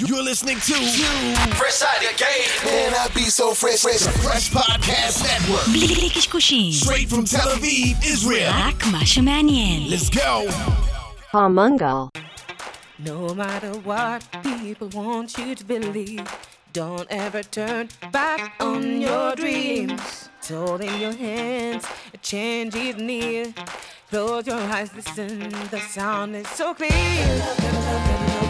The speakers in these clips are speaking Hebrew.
You're listening to Fresh Out of Game. Man, I be so fresh, fresh. Fresh Podcast Network. בלי קשקושים. Straight from Tel Aviv, Israel. רק מה שמעניין. Let's go. Palmungal. No matter what people want you to believe, don't ever turn back on your dreams. It's all in your hands, a change is near. Close your eyes, listen, the sound is so clear.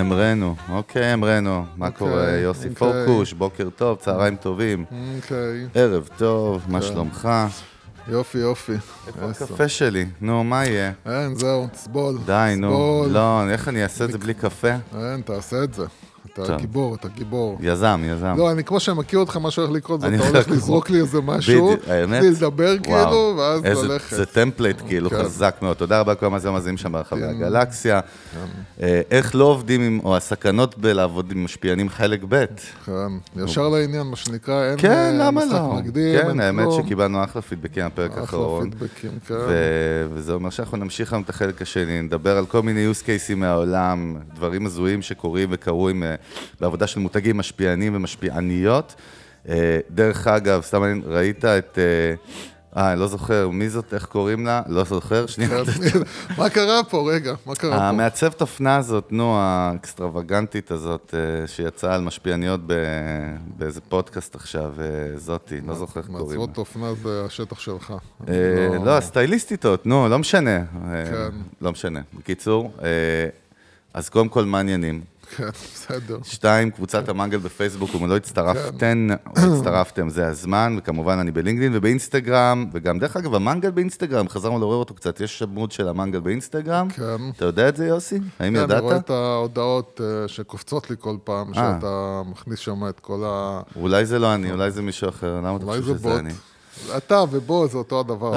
אמרנו, אוקיי, אמרנו. מה קורה, יוסי אוקיי. פורקוש, בוקר טוב, צהריים טובים. אוקיי, ערב טוב, מה שלומך? יופי, יופי. איפה. הקפה שלי? נו, מה יהיה? אין, זהו, תסבול. די, נו. לא, איך אני אעשה את זה בלי קפה? אין, תעשה את זה. אתה טוב. גיבור, אתה גיבור. יזם, יזם. לא, אני כמו שאני מכיר אותך, מה שהולך לקרות, זה אתה הולך לזרוק לי איזה משהו, האמת. לי לדבר כאילו, ואז ללכת. זה template כאילו כן. חזק מאוד. תודה רבה לכל המאזינים שם ברחבי כן. הגלקסיה. אה, איך לא עובדים עם, או הסכנות בלעבוד עם משפיענים חלק ב'. כן, ישר לעניין, מה שנקרא, אין כן, אה, למה לא? מקדים, כן, האמת. שקיבלנו אחלה פידבקים מהפרק אחלה האחרון. פידבקים, כן. וזה אומר שאנחנו נמשיך היום את החלק השני, נדבר על כל מיני use cases מהעולם, דברים הזויים שקורים וקרו עם, אה, בעבודה של מותגים משפיענים ומשפיעניות. אה, דרך אגב, סתם ראית את... אה, אה, לא זוכר, מי זאת, איך קוראים לה? לא זוכר, שנייה. כן. מה קרה פה? רגע, מה קרה פה? המעצבת אופנה הזאת, נו, האקסטרווגנטית הזאת, אה, שיצאה על משפיעניות באיזה פודקאסט עכשיו, זאתי, לא זוכר איך קוראים לה. מעצבות אופנה זה השטח שלך. לא, הסטייליסטית עוד, נו, לא משנה. כן. לא משנה. בקיצור, אז קודם כל, מה העניינים? כן, בסדר. שתיים, קבוצת המנגל בפייסבוק, אם לא הצטרפתן כן. או הצטרפתם, זה הזמן, וכמובן אני בלינקדאין ובאינסטגרם, וגם, דרך אגב, המנגל באינסטגרם, חזרנו לעורר אותו קצת, יש עמוד של המנגל באינסטגרם. כן. אתה יודע את זה, יוסי? האם כן, אני רואה ידעת? את ההודעות אה, שקופצות לי כל פעם, שאתה מכניס שם את כל ה... אולי זה לא אני, אולי זה מישהו אחר, למה אתה אולי חושב זה שזה בוט. אני? אתה ובו זה אותו הדבר, לא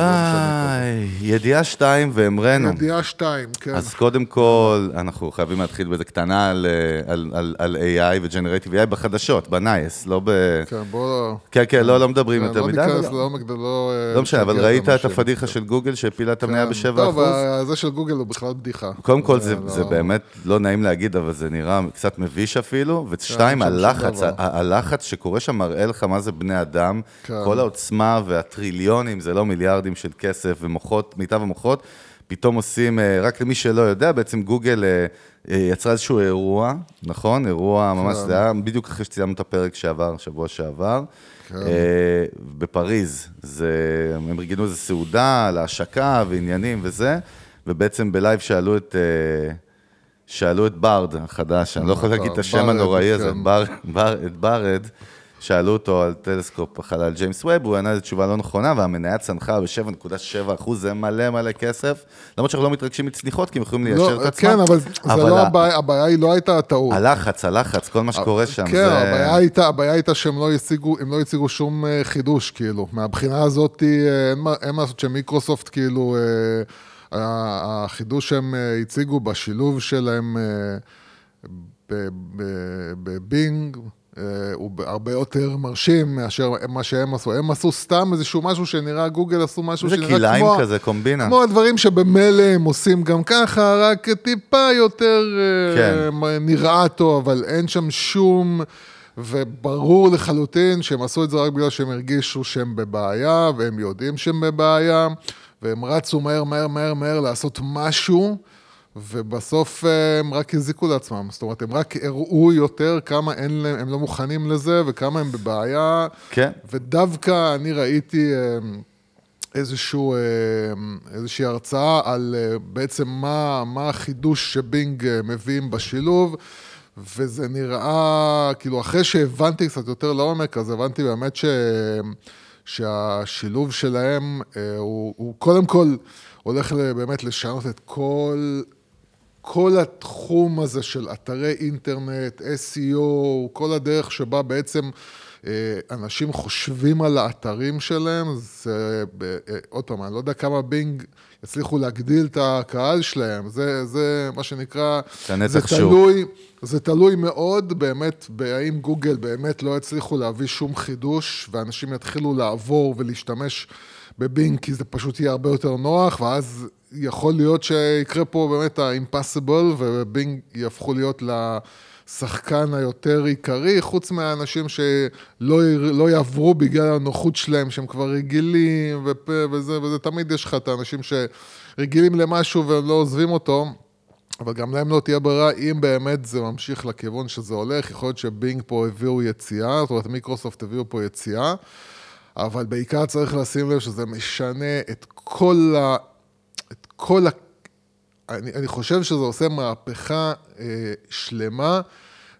ידיעה שתיים והמרנו. ידיעה שתיים, כן. אז קודם כל, אנחנו חייבים להתחיל באיזה קטנה על, אה, על, על, על AI ו-Generative AI בחדשות, בנייס, לא ב... כן, בוא... כן, כן, לא, לא מדברים יותר לא מדי, ניכנס אבל- לעומק, לא... אה, לא משנה, אבל ראית את. הפדיחה של גוגל שהפילה את המניה כן. ב-7%? טוב, זה של גוגל הוא בכלל בדיחה. קודם כל, זה, לא- זה באמת לא נעים להגיד, אבל זה נראה קצת מביש אפילו. ושתיים, שום הלחץ, הלחץ שקורה שם מראה לך מה זה בני אדם. כן. כל העוצמה והטריליונים, זה לא מיליארדים של כסף ומוחות, מיטב המוחות, פתאום עושים, אה, רק למי שלא יודע, בעצם גוגל אה, אה, יצרה איזשהו אירוע, נכון? אירוע ממש, כן. זה היה בדיוק אחרי שציינו את הפרק שעבר, שבוע שעבר. כן. בפריז, זה, הם ארגנו איזו סעודה להשקה ועניינים וזה, ובעצם ב live שאלו את, שאלו את ברד החדש, אני לא יכול להגיד את השם ברד, הנוראי הזה, כן. את ברד, שאלו אותו על טלסקופ החלל ג'יימס ווב, הוא ענה איזו תשובה לא נכונה, והמניה צנחה ב-7.7 אחוז, זה מלא מלא כסף, למרות שאנחנו לא מתרגשים מצניחות, כי הם יכולים ליישר לא, את עצמם. כן, אבל זה לא הבעיה, הבעיה היא לא הייתה הטעות. הלחץ, הלחץ, כל מה שקורה שם, כן, זה... הבעיה הייתה, הבעיה הייתה שהם לא השיגו, הם לא הציגו שום אה, חידוש, כאילו. מהבחינה הזאת, אה, אין מה- אין מה לעשות שמיקרוסופט, כאילו, אה, החידוש שהם אה, הציגו בשילוב שלהם אה, ב- ב- בבינג, אה, הוא הרבה יותר מרשים מאשר מה שהם עשו. הם עשו סתם איזשהו משהו שנראה, גוגל עשו משהו זה שנראה כלאיים כמו... כזה, קומבינה. כמו הדברים שבמילא הם עושים גם ככה, רק טיפה יותר כן. כן. נראה טוב, אבל אין שם שום... וברור לחלוטין שהם עשו את זה רק בגלל שהם הרגישו שהם בבעיה, והם יודעים שהם בבעיה, והם רצו מהר, מהר, מהר, מהר לעשות משהו, ובסוף אה, הם רק הזיקו לעצמם. זאת אומרת, הם רק הראו יותר כמה אין להם, הם לא מוכנים לזה, וכמה הם בבעיה. כן. ודווקא אני ראיתי אה, איזשהו, אה, איזושהי הרצאה על בעצם מה, מה החידוש שבינג מביאים בשילוב, וזה נראה, כאילו, אחרי שהבנתי קצת יותר לעומק, אז הבנתי באמת ש... שהשילוב שלהם הוא, הוא קודם כל הולך באמת לשנות את כל, כל התחום הזה של אתרי אינטרנט, SEO, כל הדרך שבה בעצם אנשים חושבים על האתרים שלהם, זה, עוד פעם, אני לא יודע כמה בינג יצליחו להגדיל את הקהל שלהם, זה, זה מה שנקרא, זה תלוי, זה תלוי מאוד באמת, האם גוגל באמת לא יצליחו להביא שום חידוש, ואנשים יתחילו לעבור ולהשתמש בבינג, כי זה פשוט יהיה הרבה יותר נוח, ואז יכול להיות שיקרה פה באמת ה-impossible, ובינג יהפכו להיות לשחקן היותר עיקרי, חוץ מהאנשים שלא לא יעברו בגלל הנוחות שלהם, שהם כבר רגילים, וזה, וזה תמיד יש לך את האנשים שרגילים למשהו והם לא עוזבים אותו. אבל גם להם לא תהיה ברירה, אם באמת זה ממשיך לכיוון שזה הולך, יכול להיות שבינג פה הביאו יציאה, זאת אומרת מיקרוסופט הביאו פה יציאה, אבל בעיקר צריך לשים לב שזה משנה את כל ה... כל ה... אני, אני חושב שזה עושה מהפכה אה, שלמה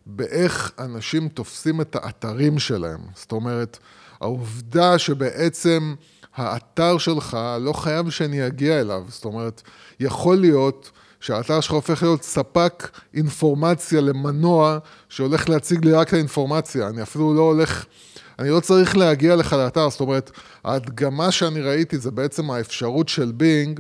באיך אנשים תופסים את האתרים שלהם. זאת אומרת, העובדה שבעצם האתר שלך לא חייב שאני אגיע אליו. זאת אומרת, יכול להיות... שהאתר שלך הופך להיות ספק אינפורמציה למנוע שהולך להציג לי רק את האינפורמציה. אני אפילו לא הולך, אני לא צריך להגיע לך לאתר, זאת אומרת, ההדגמה שאני ראיתי זה בעצם האפשרות של בינג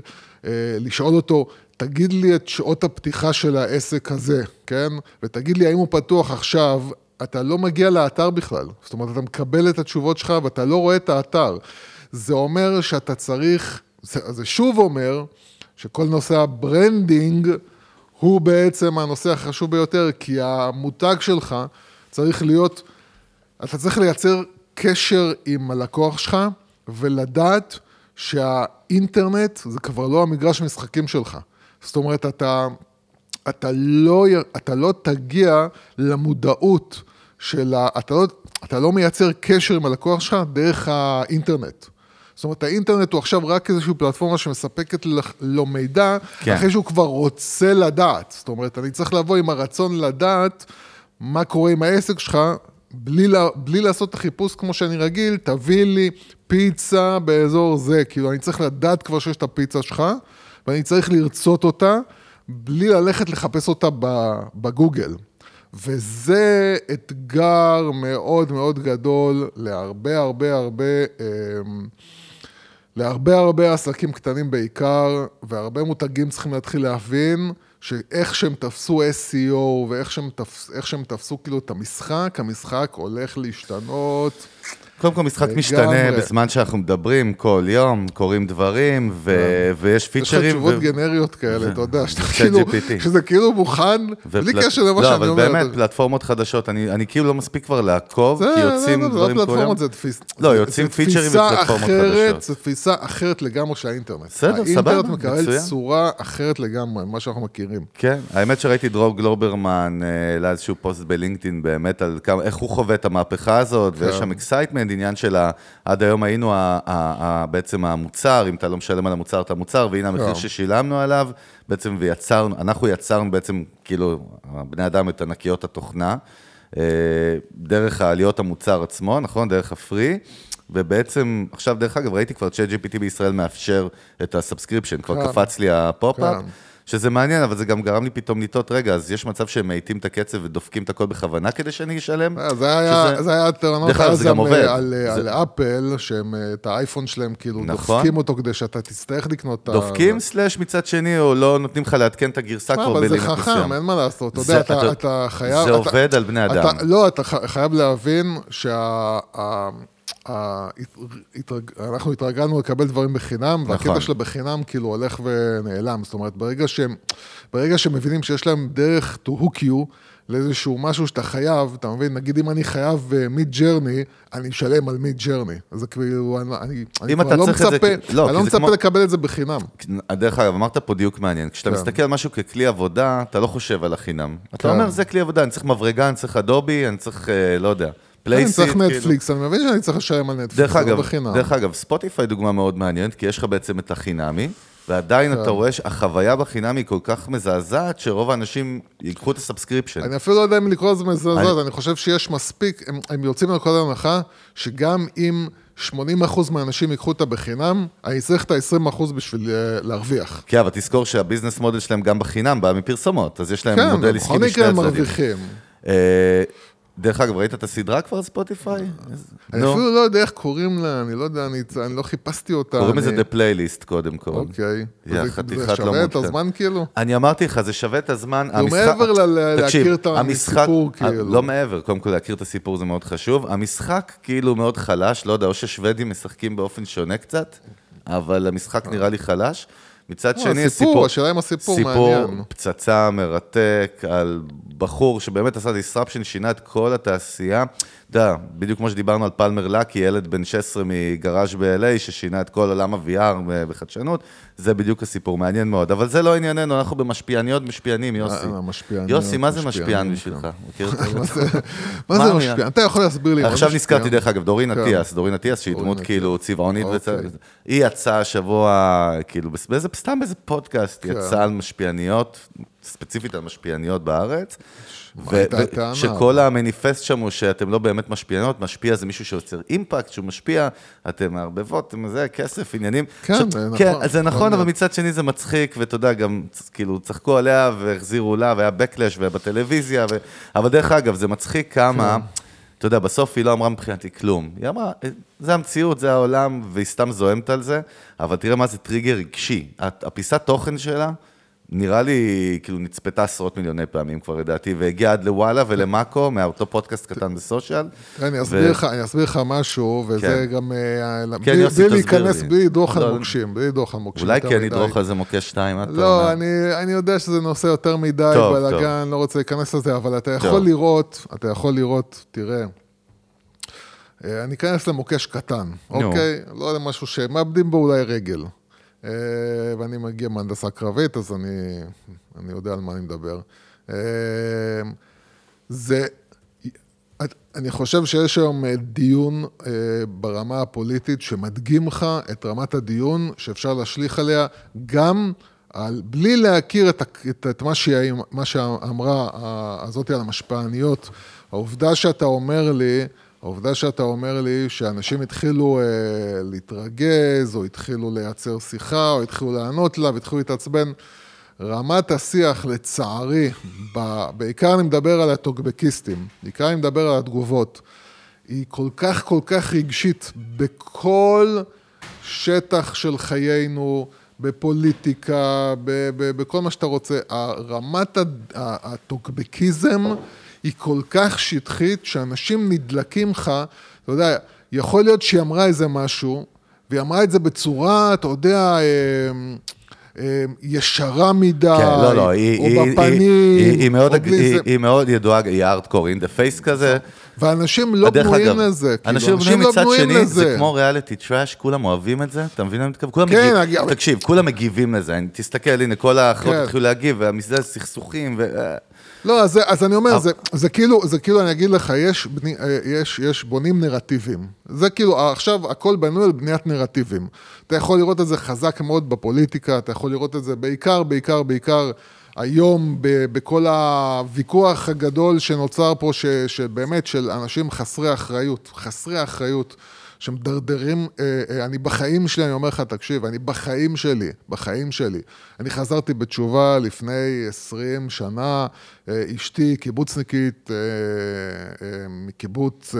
לשאול אותו, תגיד לי את שעות הפתיחה של העסק הזה, כן? ותגיד לי האם הוא פתוח עכשיו, אתה לא מגיע לאתר בכלל. זאת אומרת, אתה מקבל את התשובות שלך ואתה לא רואה את האתר. זה אומר שאתה צריך, זה, זה שוב אומר, שכל נושא ה branding הוא בעצם הנושא החשוב ביותר, כי המותג שלך צריך להיות, אתה צריך לייצר קשר עם הלקוח שלך ולדעת שהאינטרנט זה כבר לא המגרש משחקים שלך. זאת אומרת, אתה, אתה, לא, אתה לא תגיע למודעות של ה... אתה לא, אתה לא מייצר קשר עם הלקוח שלך דרך האינטרנט. זאת אומרת, האינטרנט הוא עכשיו רק איזושהי פלטפורמה שמספקת לו מידע, כן. אחרי שהוא כבר רוצה לדעת. זאת אומרת, אני צריך לבוא עם הרצון לדעת מה קורה עם העסק שלך, בלי, לה, בלי לעשות את החיפוש כמו שאני רגיל, תביא לי פיצה באזור זה. כאילו, אני צריך לדעת כבר שיש את הפיצה שלך, ואני צריך לרצות אותה, בלי ללכת לחפש אותה בגוגל. וזה אתגר מאוד מאוד גדול להרבה הרבה הרבה... אה, להרבה הרבה עסקים קטנים בעיקר, והרבה מותגים צריכים להתחיל להבין שאיך שהם תפסו SEO ואיך שהם, תפס, שהם תפסו כאילו את המשחק, המשחק הולך להשתנות. קודם כל, משחק משתנה בזמן שאנחנו מדברים, כל יום, קורים דברים, ו- כן. ויש פיצ'רים. יש לך תשובות גנריות כאלה, אתה יודע, שאתה כאילו, שזה כאילו מוכן, בלי קשר למה שאני אומר. לא, אבל באמת, פלטפורמות חדשות, אני כאילו לא מספיק כבר לעקוב, כי יוצאים דברים כל יום. זה לא פלטפורמות, זה תפיסה. לא, יוצאים פיצ'רים בפלטפורמות חדשות. זו תפיסה אחרת לגמרי של האינטרנט. בסדר, סבבה, האינטרנט מקבל צורה אחרת לגמרי, ממה שאנחנו מכירים. כן, האמת שראיתי דרור גלוברמן, העלה איזשהו פוסט בלינקדאין, באמת, על איך הוא חווה את המהפכה הזאת, ויש שם excitement, עניין של ה... עד היום היינו ה, ה, ה, בעצם המוצר, אם אתה לא משלם על המוצר, אתה מוצר, והנה המחיר yeah. ששילמנו עליו, בעצם ויצרנו, אנחנו יצרנו בעצם, כאילו, בני אדם את ענקיות התוכנה, אה, דרך היותנו המוצר עצמו, נכון? דרך ה free. ובעצם, עכשיו, דרך אגב, ראיתי כבר, ChatGPT בישראל מאפשר את ה subscription, כבר כן. קפץ לי ה pop-up. שזה מעניין, אבל זה גם גרם לי פתאום לתהות, רגע, אז יש מצב שהם מאיטים את הקצב ודופקים את הכל בכוונה כדי שאני אשלם? אה, זה היה, טענות אז גם עובד. על, אפל, שהם, אה, את האייפון שלהם, כאילו, נכון. דופקים אותו כדי שאתה תצטרך לקנות את ה... דופקים סלאש מצד שני, או לא נותנים לך לעדכן את הגרסה כבר בלימט מסוים. אבל זה חכם, אין מה לעשות. אתה יודע, אתה, אתה חייב... זה עובד על בני אדם. לא, אתה חייב להבין שה... אנחנו התרגלנו לקבל דברים בחינם, נכון. והקטע של בחינם כאילו הולך ונעלם. זאת אומרת, ברגע שהם, ברגע שהם מבינים שיש להם דרך to hook you לאיזשהו משהו שאתה חייב, אתה מבין? נגיד אם אני חייב מיד uh, ג'רני, אני אשלם על Midjourney. זה כאילו, אני, אני כבר לא מצפה, זה, לא, אני לא מצפה כמו... לקבל את זה בחינם. דרך אגב, אמרת פה דיוק מעניין. כשאתה כן. מסתכל על משהו ככלי עבודה, אתה לא חושב על החינם. כן. אתה אומר, זה כלי עבודה, אני צריך מברגה, אני צריך אדובי, אני צריך, uh, לא יודע. Placeit. אני צריך נטפליקס, כאילו. אני מבין שאני צריך לשלם על נטפליקס, זה לא בחינם. דרך אגב, ספוטיפיי דוגמה מאוד מעניינת, כי יש לך בעצם את החינמי, ועדיין אתה כן. רואה שהחוויה בחינם היא כל כך מזעזעת, שרוב האנשים ייקחו את ה subscription. אני אפילו לא יודע אם לקרוא לזה מזעזעת, אני חושב שיש מספיק, הם יוצאים מנקודת הנחה, שגם אם 80% מהאנשים ייקחו אותה בחינם, אני צריך את ה-20% בשביל אה, להרוויח. כן, אבל תזכור שהביזנס מודל שלהם גם בחינם בא מפרסומות, אז יש להם כן, מודל עסקי משני הצדדים. כן, בכל מקרה הם מרוויחים. אה, דרך אגב, ראית את הסדרה כבר, ספוטיפיי? אני. אפילו לא יודע איך קוראים לה, אני לא יודע, אני לא חיפשתי אותה. קוראים לזה The Playlist, קודם כל. אוקיי. זה לא שווה את. הזמן כאילו? אני אמרתי לך, זה שווה את הזמן. המשחק- מעבר להכיר את הסיפור, כאילו. לא מעבר, קודם כל להכיר את הסיפור זה מאוד חשוב. המשחק כאילו מאוד חלש, לא יודע, או ששוודים משחקים באופן שונה קצת, אבל המשחק נראה לי חלש. מצד לא, שני, הסיפור, השאלה אם הסיפור מעניין. סיפור פצצה מרתק על בחור שבאמת עשה disruption, שינה את כל התעשייה. אתה יודע, בדיוק כמו שדיברנו על פלמר לקי, ילד בן 16 מגראז' ב-LA, ששינה את כל עולם ה-VR בחדשנות, זה בדיוק הסיפור, מעניין מאוד. אבל זה לא ענייננו, אנחנו במשפיעניות, משפיענים, יוסי. אה, משפיעניות, יוסי, מה זה משפיען כן. בשבילך? מה זה משפיען? אתה יכול להסביר לי עכשיו? נזכרתי, דרך אגב, דורין כן. אטיאס, דורין אטיאס, שהיא דמות. כאילו צבעונית, אוקיי. היא יצאה השבוע, כאילו, סתם באיזה פודקאסט, כן. יצאה על משפיעניות, ספציפית על משפיעניות בארץ. שכל המניפסט שם הוא שאתם לא באמת משפיענות, משפיע זה מישהו שיוצר אימפקט, שהוא משפיע, אתם מערבבות, זה, כסף, עניינים. כן, עכשיו, זה נכון. כן, זה נכון, אבל. מצד שני זה מצחיק, ואתה יודע, גם כאילו צחקו עליה והחזירו לה, והיה backlash ובטלוויזיה, ו... אבל דרך אגב, זה מצחיק כמה, כן. אתה יודע, בסוף היא לא אמרה מבחינתי כלום. היא אמרה, זה המציאות, זה העולם, והיא סתם זוהמת על זה, אבל תראה מה זה טריגר רגשי. הפיסת תוכן שלה, נראה לי, כאילו, נצפתה עשרות מיליוני פעמים כבר, לדעתי, והגיעה עד לוואלה ולמאקו, מאותו פודקאסט קטן בסושיאל. אני אסביר לך, אני אסביר לך משהו, וזה כן. גם... אה, כן, בלי- יוסי, בלי תסביר להיכנס, לי. בלי לדרוך על לא, מוקשים, בלי על מוקשים. אולי כן. נדרוך על זה מוקש שתיים, מה אתה לא, אומר? אני, אני יודע שזה נושא יותר מדי, בלאגן, לא רוצה להיכנס לזה, אבל אתה יכול. לראות, אתה יכול לראות, תראה, אה, אני אכנס למוקש קטן. אוקיי? לא למשהו שמאבדים בו אולי רגל. אה, ואני מגיע מהנדסה קרבית, אז אני, אני יודע על מה אני מדבר. אה, זה, אני חושב שיש היום אה, דיון ברמה הפוליטית שמדגים לך את רמת הדיון שאפשר להשליך עליה גם על, בלי להכיר את, את, את מה, שהיא, מה שאמרה הזאתי על המשפעניות. העובדה שאתה אומר לי, העובדה שאתה אומר לי שאנשים התחילו אה, להתרגז, או התחילו לייצר שיחה, או התחילו לענות לה, והתחילו להתעצבן, רמת השיח, לצערי, ב, בעיקר אני מדבר על הטוקבקיסטים, בעיקר אני מדבר על התגובות, היא כל כך כל כך רגשית בכל שטח של חיינו, בפוליטיקה, ב, ב, בכל מה שאתה רוצה. רמת הטוקבקיזם היא כל כך שטחית, שאנשים נדלקים לך, אתה יודע, יכול להיות שהיא אמרה איזה משהו, והיא אמרה את זה בצורה, אתה יודע, אה, אה, ישרה מדי, כן, לא, לא, היא, או היא, בפנים, היא, היא, היא, מאוד, או בלי היא, זה. היא מאוד ידועה, היא הארדקור, in the face כזה. ואנשים לא בנויים אגב, לזה, כאילו, אנשים אנשים בנויים לא מצד בנויים שני, לזה. זה כמו ריאליטי trash, כולם אוהבים את זה, אתה מבין מה אני מתכוון? כן, מגיבים, אני- תקשיב, כולם מגיבים לזה, תסתכל, הנה, כל האחרות כן. התחילו להגיב, ומזה סכסוכים, ו... לא, אז, אז אני אומר, זה, זה כאילו, זה כאילו, אני אגיד לך, יש, בני, אה, יש, יש בונים נרטיבים. זה כאילו, עכשיו הכל בנוי על בניית נרטיבים. אתה יכול לראות את זה חזק מאוד בפוליטיקה, אתה יכול לראות את זה בעיקר, בעיקר, בעיקר היום, ב, בכל הוויכוח הגדול שנוצר פה, ש, שבאמת, של אנשים חסרי אחריות, חסרי אחריות. שמדרדרים, אה, אה, אני בחיים שלי, אני אומר לך, תקשיב, אני בחיים שלי, בחיים שלי. אני חזרתי בתשובה לפני 20 שנה, אה, אשתי קיבוצניקית מקיבוץ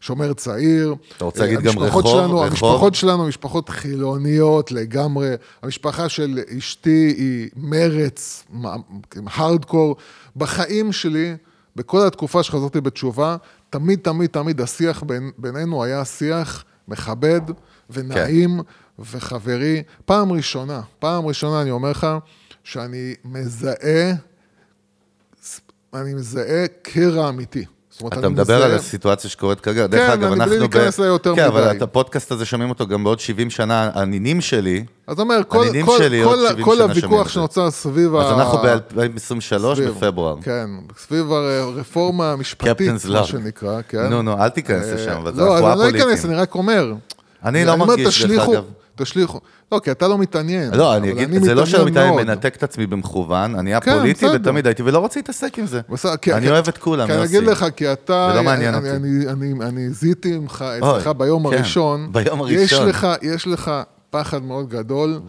שומר צעיר. אתה רוצה להגיד גם רחוב? שלנו, רחוב? המשפחות שלנו משפחות חילוניות לגמרי. המשפחה של אשתי היא מרץ, הארדקור. בחיים שלי, בכל התקופה שחזרתי בתשובה, תמיד, תמיד, תמיד השיח בין, בינינו היה שיח מכבד ונעים כן. וחברי. פעם ראשונה, פעם ראשונה אני אומר לך, שאני מזהה, אני מזהה קרע אמיתי. אומרת, אתה מדבר על מזהה- הסיטואציה שקורית כרגע. דרך כן, אגב, אני בלי אנחנו... להיכנס אליה יותר כן, אבל מדי. את הפודקאסט הזה שומעים אותו גם בעוד 70 שנה, הנינים שלי, אז אומר, כל, הנינים כל, שלי עוד כל, 70 כל שנה שומעים הוויכוח את זה. שנוצר סביב אז אנחנו ה... ב-2023 סביב, בפברואר. כן, סביב הרפורמה המשפטית, מה Log. שנקרא, כן. נו, נו, אל תיכנס אה, לשם, אבל זה לא, אנחנו אני לא. אכנס, אני רק אומר. אני לא מרגיש, דרך אגב. תשליכו. לא, כי אתה לא מתעניין. לא, אני אגיד, זה לא שאני מתעניין. מנתק את עצמי במכוון, אני כן, א-פוליטי בסדר. ותמיד הייתי, ולא רוצה להתעסק עם זה. בסדר, כי- אני כי- אוהב את כולם, כי אני יוסי. אגיד לך, כי אתה... זה לא מעניין אני- אותי. אני- אני- אני זיהיתי ממך, אצלך ביום כן, הראשון. ביום יש הראשון. לך- יש לך פחד מאוד גדול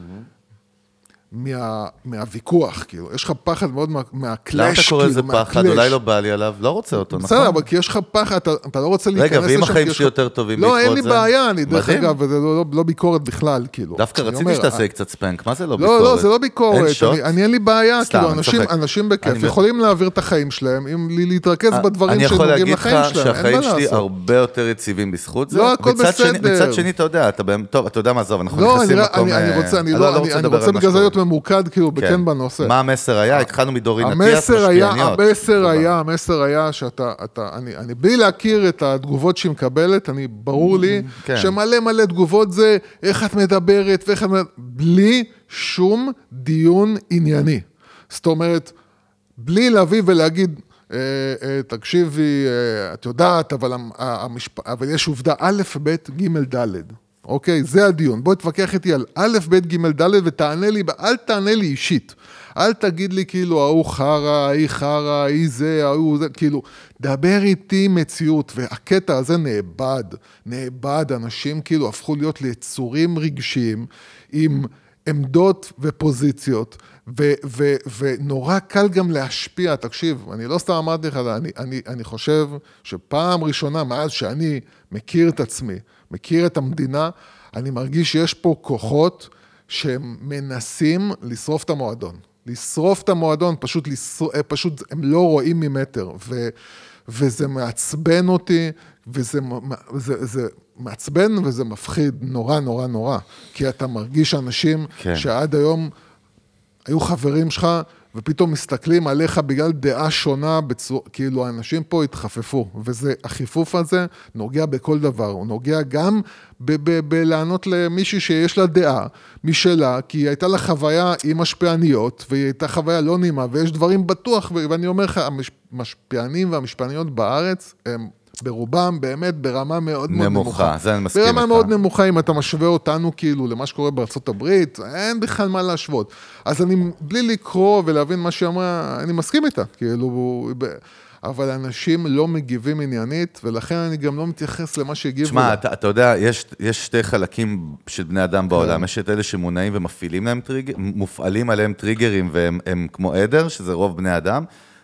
מה, מהוויכוח, כאילו, יש לך פחד מאוד מה, מהקלאש, למה אתה קורא לזה כאילו, פחד? מהקלאש. אולי לא בא לי עליו, לא רוצה אותו, נכון? בסדר, אבל כי יש לך פחד, אתה, אתה לא רוצה להיכנס רגע, לשם. ואם כי החיים שלי לך- יותר טובים לא, אין בעקבות לי זה? בעיה, אני דרך. אגב, וזה לא, לא ביקורת בכלל, כאילו. דווקא רציתי אומר, שתעשה אה, קצת ספנק, מה זה לא לא, ביקורת? לא, זה לא אין ביקורת, שוט? אני, אני אין לי בעיה, סתם, כאילו, אנשים. אנשים בכיף אני- יכולים להעביר את החיים שלהם, אם להתרכז בדברים אני יכול שנוגעים להגיד לחיים לך שלהם, אין שהחיים מה שלי לעשות. הרבה יותר יציבים בזכות זה. לא, הכל מצד שני- בסדר. מצד שני, אתה יודע, אתה באמת, טוב, אתה יודע מה, עזוב, אנחנו לא, אני, נכנסים לא- למקום... אה, רוצה, לא, לא, לא בגלל זה להיות שקורה. ממוקד, כאילו, כן בנושא. מה המסר היה? התחלנו מדורין אטיאס, משפיעניות. המסר היה, המסר היה שאתה, אתה, אני, אני בלי להכיר את התגובות שהיא מקבלת, אני, ברור לי, כן. שמלא מלא תגובות זה איך את מדברת ואיך את מדברת, בלי שום דיון ענייני. זאת אומרת, בלי להביא ולהגיד, אה, אה, תקשיבי, אה, את יודעת, אבל, המ- המשפ... אבל יש עובדה א', ב', ג', ד'. אוקיי? זה הדיון. בוא תתווכח איתי על א', ב', ג', ד', ותענה לי, אל תענה לי אישית. אל תגיד לי כאילו, ההוא חרא, ההיא חרא, ההיא זה, ההוא זה, כאילו, דבר איתי מציאות. והקטע הזה נאבד, נאבד, אנשים כאילו הפכו להיות ליצורים רגשיים עם עמדות ופוזיציות, ו- ו- ונורא קל גם להשפיע. תקשיב, אני לא סתם אמרתי לך, אני, אני, אני חושב שפעם ראשונה מאז שאני מכיר את עצמי, מכיר את המדינה, אני מרגיש שיש פה כוחות שהם מנסים לשרוף את המועדון. לשרוף את המועדון, פשוט, לשרוף, פשוט הם לא רואים ממטר. ו, וזה מעצבן אותי, וזה זה, זה מעצבן וזה מפחיד נורא נורא נורא. כי אתה מרגיש אנשים כן. שעד היום היו חברים שלך, ופתאום מסתכלים עליך בגלל דעה שונה, בצור... כאילו האנשים פה התחפפו, וזה, החיפוף הזה נוגע בכל דבר, הוא נוגע גם בלענות למישהי שיש לה דעה משלה, כי היא הייתה לה חוויה עם משפיעניות, והיא הייתה חוויה לא נעימה, ויש דברים בטוח, ואני אומר לך, המשפיענים והמשפיעניות בארץ, הם ברובם באמת ברמה מאוד מאוד נמוכה, נמוכה. זה אני מסכים ברמה איתך. מאוד נמוכה, אם אתה משווה אותנו כאילו למה שקורה בארצות הברית, אין בכלל מה להשוות. אז אני, בלי לקרוא ולהבין מה שהיא אמרה, אני מסכים איתה, כאילו, ב- אבל אנשים לא מגיבים עניינית, ולכן אני גם לא מתייחס למה שהגיבו תשמע. אתה, אתה יודע, יש, יש שתי חלקים של בני אדם כן. בעולם. יש את אלה שמונעים ומפעילים להם טריגר, מופעלים עליהם טריגרים והם הם כמו עדר, שזה רוב בני אדם,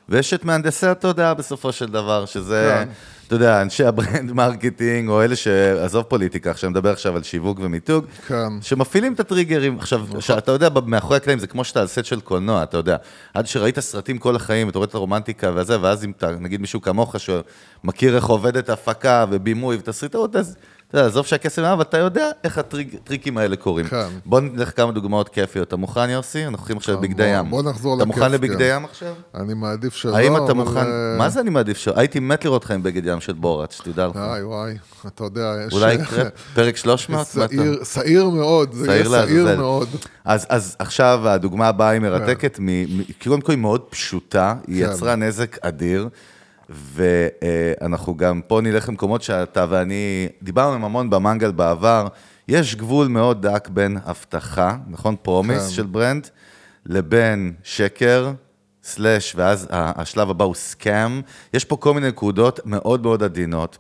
ויש את מהנדסי התודעה בסופו של דבר, שזה, כן. אתה יודע, אנשי ה brand marketing, או אלה ש... עזוב פוליטיקה, עכשיו מדבר עכשיו על שיווק ומיתוג, כן. שמפעילים את הטריגרים. עכשיו, שאתה יודע, מאחורי הקלעים זה כמו שאתה על סט של קולנוע, אתה יודע, עד שראית סרטים כל החיים, אתה רואה את הרומנטיקה וזה, ואז אם אתה, נגיד מישהו כמוך, שמכיר איך עובדת הפקה ובימוי ותסריטאות, אז אתה יודע, עזוב שהכסף מה, אבל אתה יודע איך הטריקים האלה קורים. כן. בוא נלך כמה דוגמאות כיפיות. אתה מוכן, יוסי? אנחנו הולכים עכשיו לבגדי ים. בוא נחזור אתה לכיף, מוכן לבגדי כן. ים עכשיו? אני מעדיף שלא, האם אתה מוכן, אה, מה זה אני מעדיף שלא? הייתי מת לראות אותך עם בגד ים של בוראט, שתדע לך. וואי וואי, אתה יודע, יש... אולי יקרה פרק 300? מה אתה- שעיר, מאוד, זה יהיה שעיר. מאוד. אז, עכשיו הדוגמה הבאה היא מרתקת, מ- מ- קודם כל היא מאוד פשוטה, היא כן. יצרה נזק אדיר, ואנחנו גם פה נלך למקומות שאתה ואני, דיברנו עם המון במנגל בעבר, יש גבול מאוד דק בין הבטחה, נכון? promise כן. של brand, לבין שקר. slash, ואז השלב הבא הוא scam. יש פה כל מיני נקודות מאוד מאוד עדינות.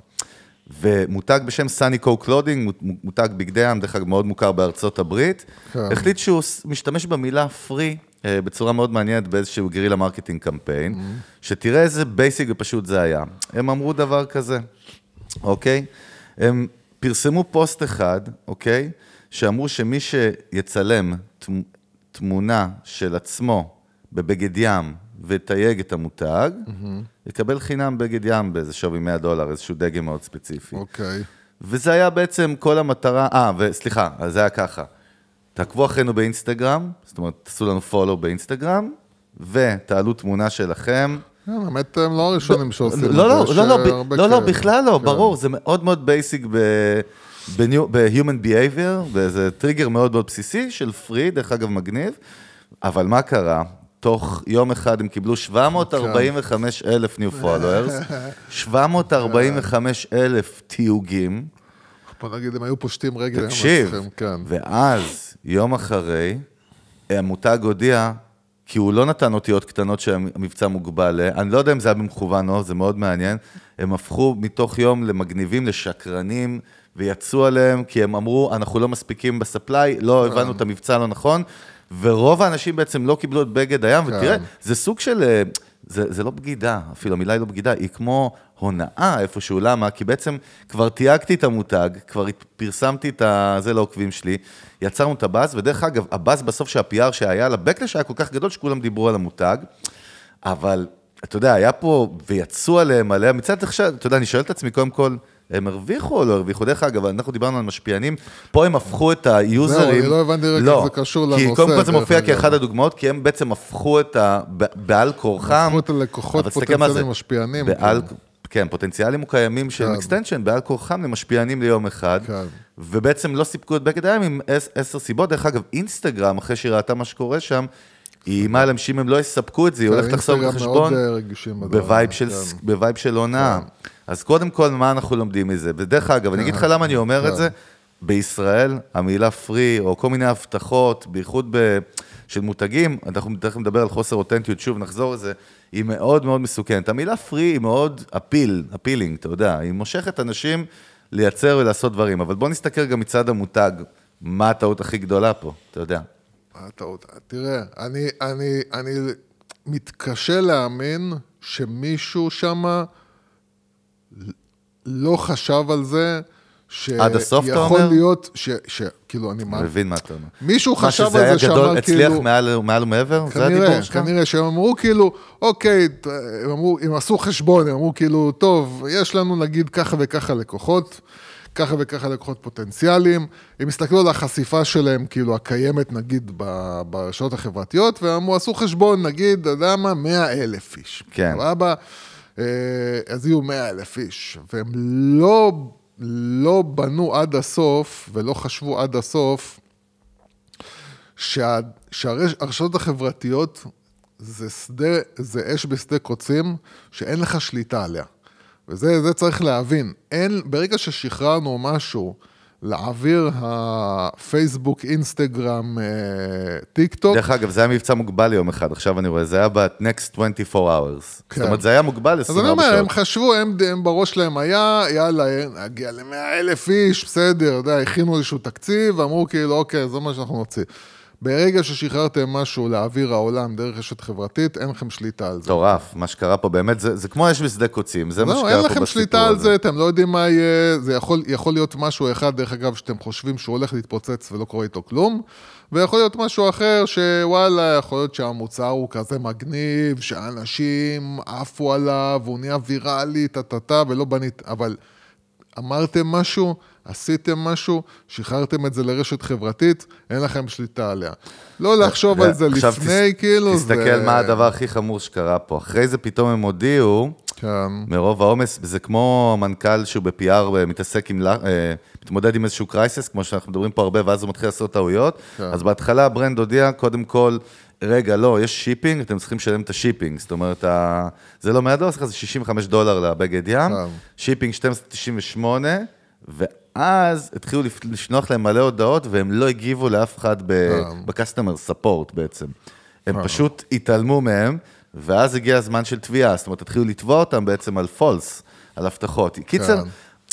ומותג בשם Sunny Co Clothing, מותג בגדי ים, דרך אגב מאוד מוכר בארצות הברית, כן. החליט שהוא משתמש במילה free בצורה מאוד מעניינת באיזשהו guerrilla marketing campaign, שתראה איזה basic ופשוט זה היה. הם אמרו דבר כזה, אוקיי? הם פרסמו פוסט אחד, אוקיי? שאמרו שמי שיצלם תמ- תמונה של עצמו בבגד ים ויתייג את המותג, יקבל חינם בגד ים באיזה שווי 100 דולר, איזשהו דגם מאוד ספציפי. אוקיי. וזה היה בעצם כל המטרה, אה, וסליחה, אז זה היה ככה. תעקבו אחרינו באינסטגרם, זאת אומרת, תעשו לנו פולו באינסטגרם, ותעלו תמונה שלכם. כן, האמת, הם לא הראשונים שעושים את זה. לא, לא, לא, לא, אה, לא, לא. בכלל לא, כן. ברור, זה מאוד מאוד basic ב-human behavior, וזה טריגר מאוד מאוד בסיסי של free, דרך אגב מגניב, אבל מה קרה? תוך יום אחד הם קיבלו 745 אלף new followers, 745 אלף תיוגים, בוא נגיד, הם היו פושטים רגל. תקשיב, כן. ואז, יום אחרי, המותג הודיע, כי הוא לא נתן אותיות קטנות שהמבצע מוגבל, ל- אני לא יודע אם זה היה במכוון או, זה מאוד מעניין, הם הפכו מתוך יום למגניבים, לשקרנים, ויצאו עליהם, כי הם אמרו, אנחנו לא מספיקים בספליי, לא הבנו את המבצע לא נכון, ורוב האנשים בעצם לא קיבלו את בגד הים, כן. ותראה, זה סוג של... זה, זה לא בגידה, אפילו המילה היא לא בגידה, היא כמו הונאה איפשהו, למה? כי בעצם כבר תייגתי את המותג, כבר פרסמתי את. זה לעוקבים שלי, יצרנו את הבאז, ודרך אגב, הבאז בסוף שהPR שהיה לבקלש היה כל כך גדול שכולם דיברו על המותג, אבל אתה יודע, היה פה, ויצאו עליהם, עליהם, מצד עכשיו, אתה יודע, אני שואל את עצמי, קודם כל, הם הרוויחו או לא הרוויחו? דרך אגב, אנחנו דיברנו על משפיענים, פה הם הפכו את ה users... אני לא הבנתי רק איך זה קשור לנושא, כי קודם כל זה מופיע. כאחד הדוגמאות, כי הם בעצם הפכו את ה... בעל כורחם... הפכו את הלקוחות פוטנציאליים משפיענים, בעל, כן. כן, פוטנציאלים קיימים של כן. extension, בעל כורחם למשפיענים ליום אחד, כן. ובעצם לא סיפקו את בגד הים עם עש- עשר סיבות. דרך אגב, אינסטגרם, אחרי שהיא ראתה מה שקורה שם, היא איימה עליהם שאם הם לא יספקו את זה, היא הולכת לחסום את החשבון. אה, ב vibe של, כן. ב vibe של הונאה. אז קודם כל, מה אנחנו לומדים מזה? ודרך אגב, אני אגיד לך למה אני אומר את כן. זה. בישראל, המילה free, או כל מיני הבטחות, בייחוד ב... של מותגים, אנחנו תכף נדבר על חוסר אותנטיות, שוב נחזור לזה, היא מאוד מאוד מסוכנת. המילה free היא מאוד appeal, appealing, אתה יודע, היא מושכת אנשים לייצר ולעשות דברים, אבל בוא נסתכל גם מצד המותג, מה הטעות הכי גדולה פה, אתה יודע. מה הטעות? תראה, אני, אני, אני מתקשה להאמין שמישהו שם לא חשב על זה, עד הסוף, אתה שיכול אומר? להיות, ש, ש, כאילו, אני אני מה... מבין מה אתה אומר. מישהו מה חשב שזה על היה זה גדול, שאמר הצליח כאילו... מעל, מעל ומעבר? זה כנראה, הדיבור שלך? כנראה שהם אמרו כאילו, אוקיי, הם אמרו, הם עשו חשבון, הם אמרו כאילו, טוב, יש לנו נגיד ככה וככה לקוחות, ככה וככה לקוחות פוטנציאליים, הם הסתכלו על החשיפה שלהם, כאילו, הקיימת נגיד ברשתות החברתיות, והם עשו חשבון, נגיד, אתה יודע מה, 100 אלף איש. כן. סבבה? אה, אז יהיו 100 אלף איש, והם לא, לא בנו עד הסוף, ולא חשבו עד הסוף, שה- שהרשתות החברתיות זה שדה, זה אש בשדה קוצים שאין לך שליטה עליה. וזה זה צריך להבין. אין, ברגע ששחררנו משהו להעביר הפייסבוק, אינסטגרם, אה, טיק טוק, דרך אגב, זה היה מבצע מוגבל יום אחד, עכשיו אני רואה, זה היה ב-next 24 hours. זאת כן. אומרת, זה היה מוגבל אז אני 24 אומר, הם שעות. חשבו, הם, הם בראש שלהם היה, יאללה, נגיע ל-100 אלף איש, בסדר, אתה יודע, הכינו איזשהו תקציב, ואמרו כאילו, אוקיי, זה מה שאנחנו נוציא. ברגע ששחררתם משהו לאוויר העולם דרך רשת חברתית, אין לכם שליטה על זה. מטורף, מה שקרה פה באמת, זה זה כמו אש בשדה קוצים, זה מה לא, שקרה אין פה לכם בסיפור שליטה על הזה. זה, אתם לא יודעים מה יהיה, זה יכול, יכול להיות משהו אחד, דרך אגב, שאתם חושבים שהוא הולך להתפוצץ ולא קורה איתו כלום, ויכול להיות משהו אחר שוואלה, יכול להיות שהמוצר הוא כזה מגניב, שאנשים עפו עליו, והוא נהיה ויראלי, טה-טה-טה, ולא בנית, אבל אמרתם משהו, עשיתם משהו, שחררתם את זה לרשת חברתית, אין לכם שליטה עליה. לא לחשוב על זה לפני, תס- כאילו, זה... תסתכל מה הדבר הכי חמור שקרה פה. אחרי זה פתאום הם הודיעו, כן. מרוב העומס, זה כמו המנכ"ל שהוא ב-PR מתעסק עם, אה, מתמודד עם איזשהו crisis, כמו שאנחנו מדברים פה הרבה, ואז הוא מתחיל לעשות טעויות. כן. אז בהתחלה ה brand הודיע, קודם כל, רגע, לא, יש shipping, אתם צריכים לשלם את ה shipping. זאת אומרת, ה... זה לא 100 דולר, סליחה, זה 65 דולר לבגד ים, כן. shipping 12.98, ואז התחילו לשלוח להם מלא הודעות, והם לא הגיבו לאף אחד כן. ב customer support בעצם. הם פשוט התעלמו מהם, ואז הגיע הזמן של תביעה, זאת אומרת, התחילו לתבוע אותם בעצם על פולס, על הבטחות. קיצר, כן.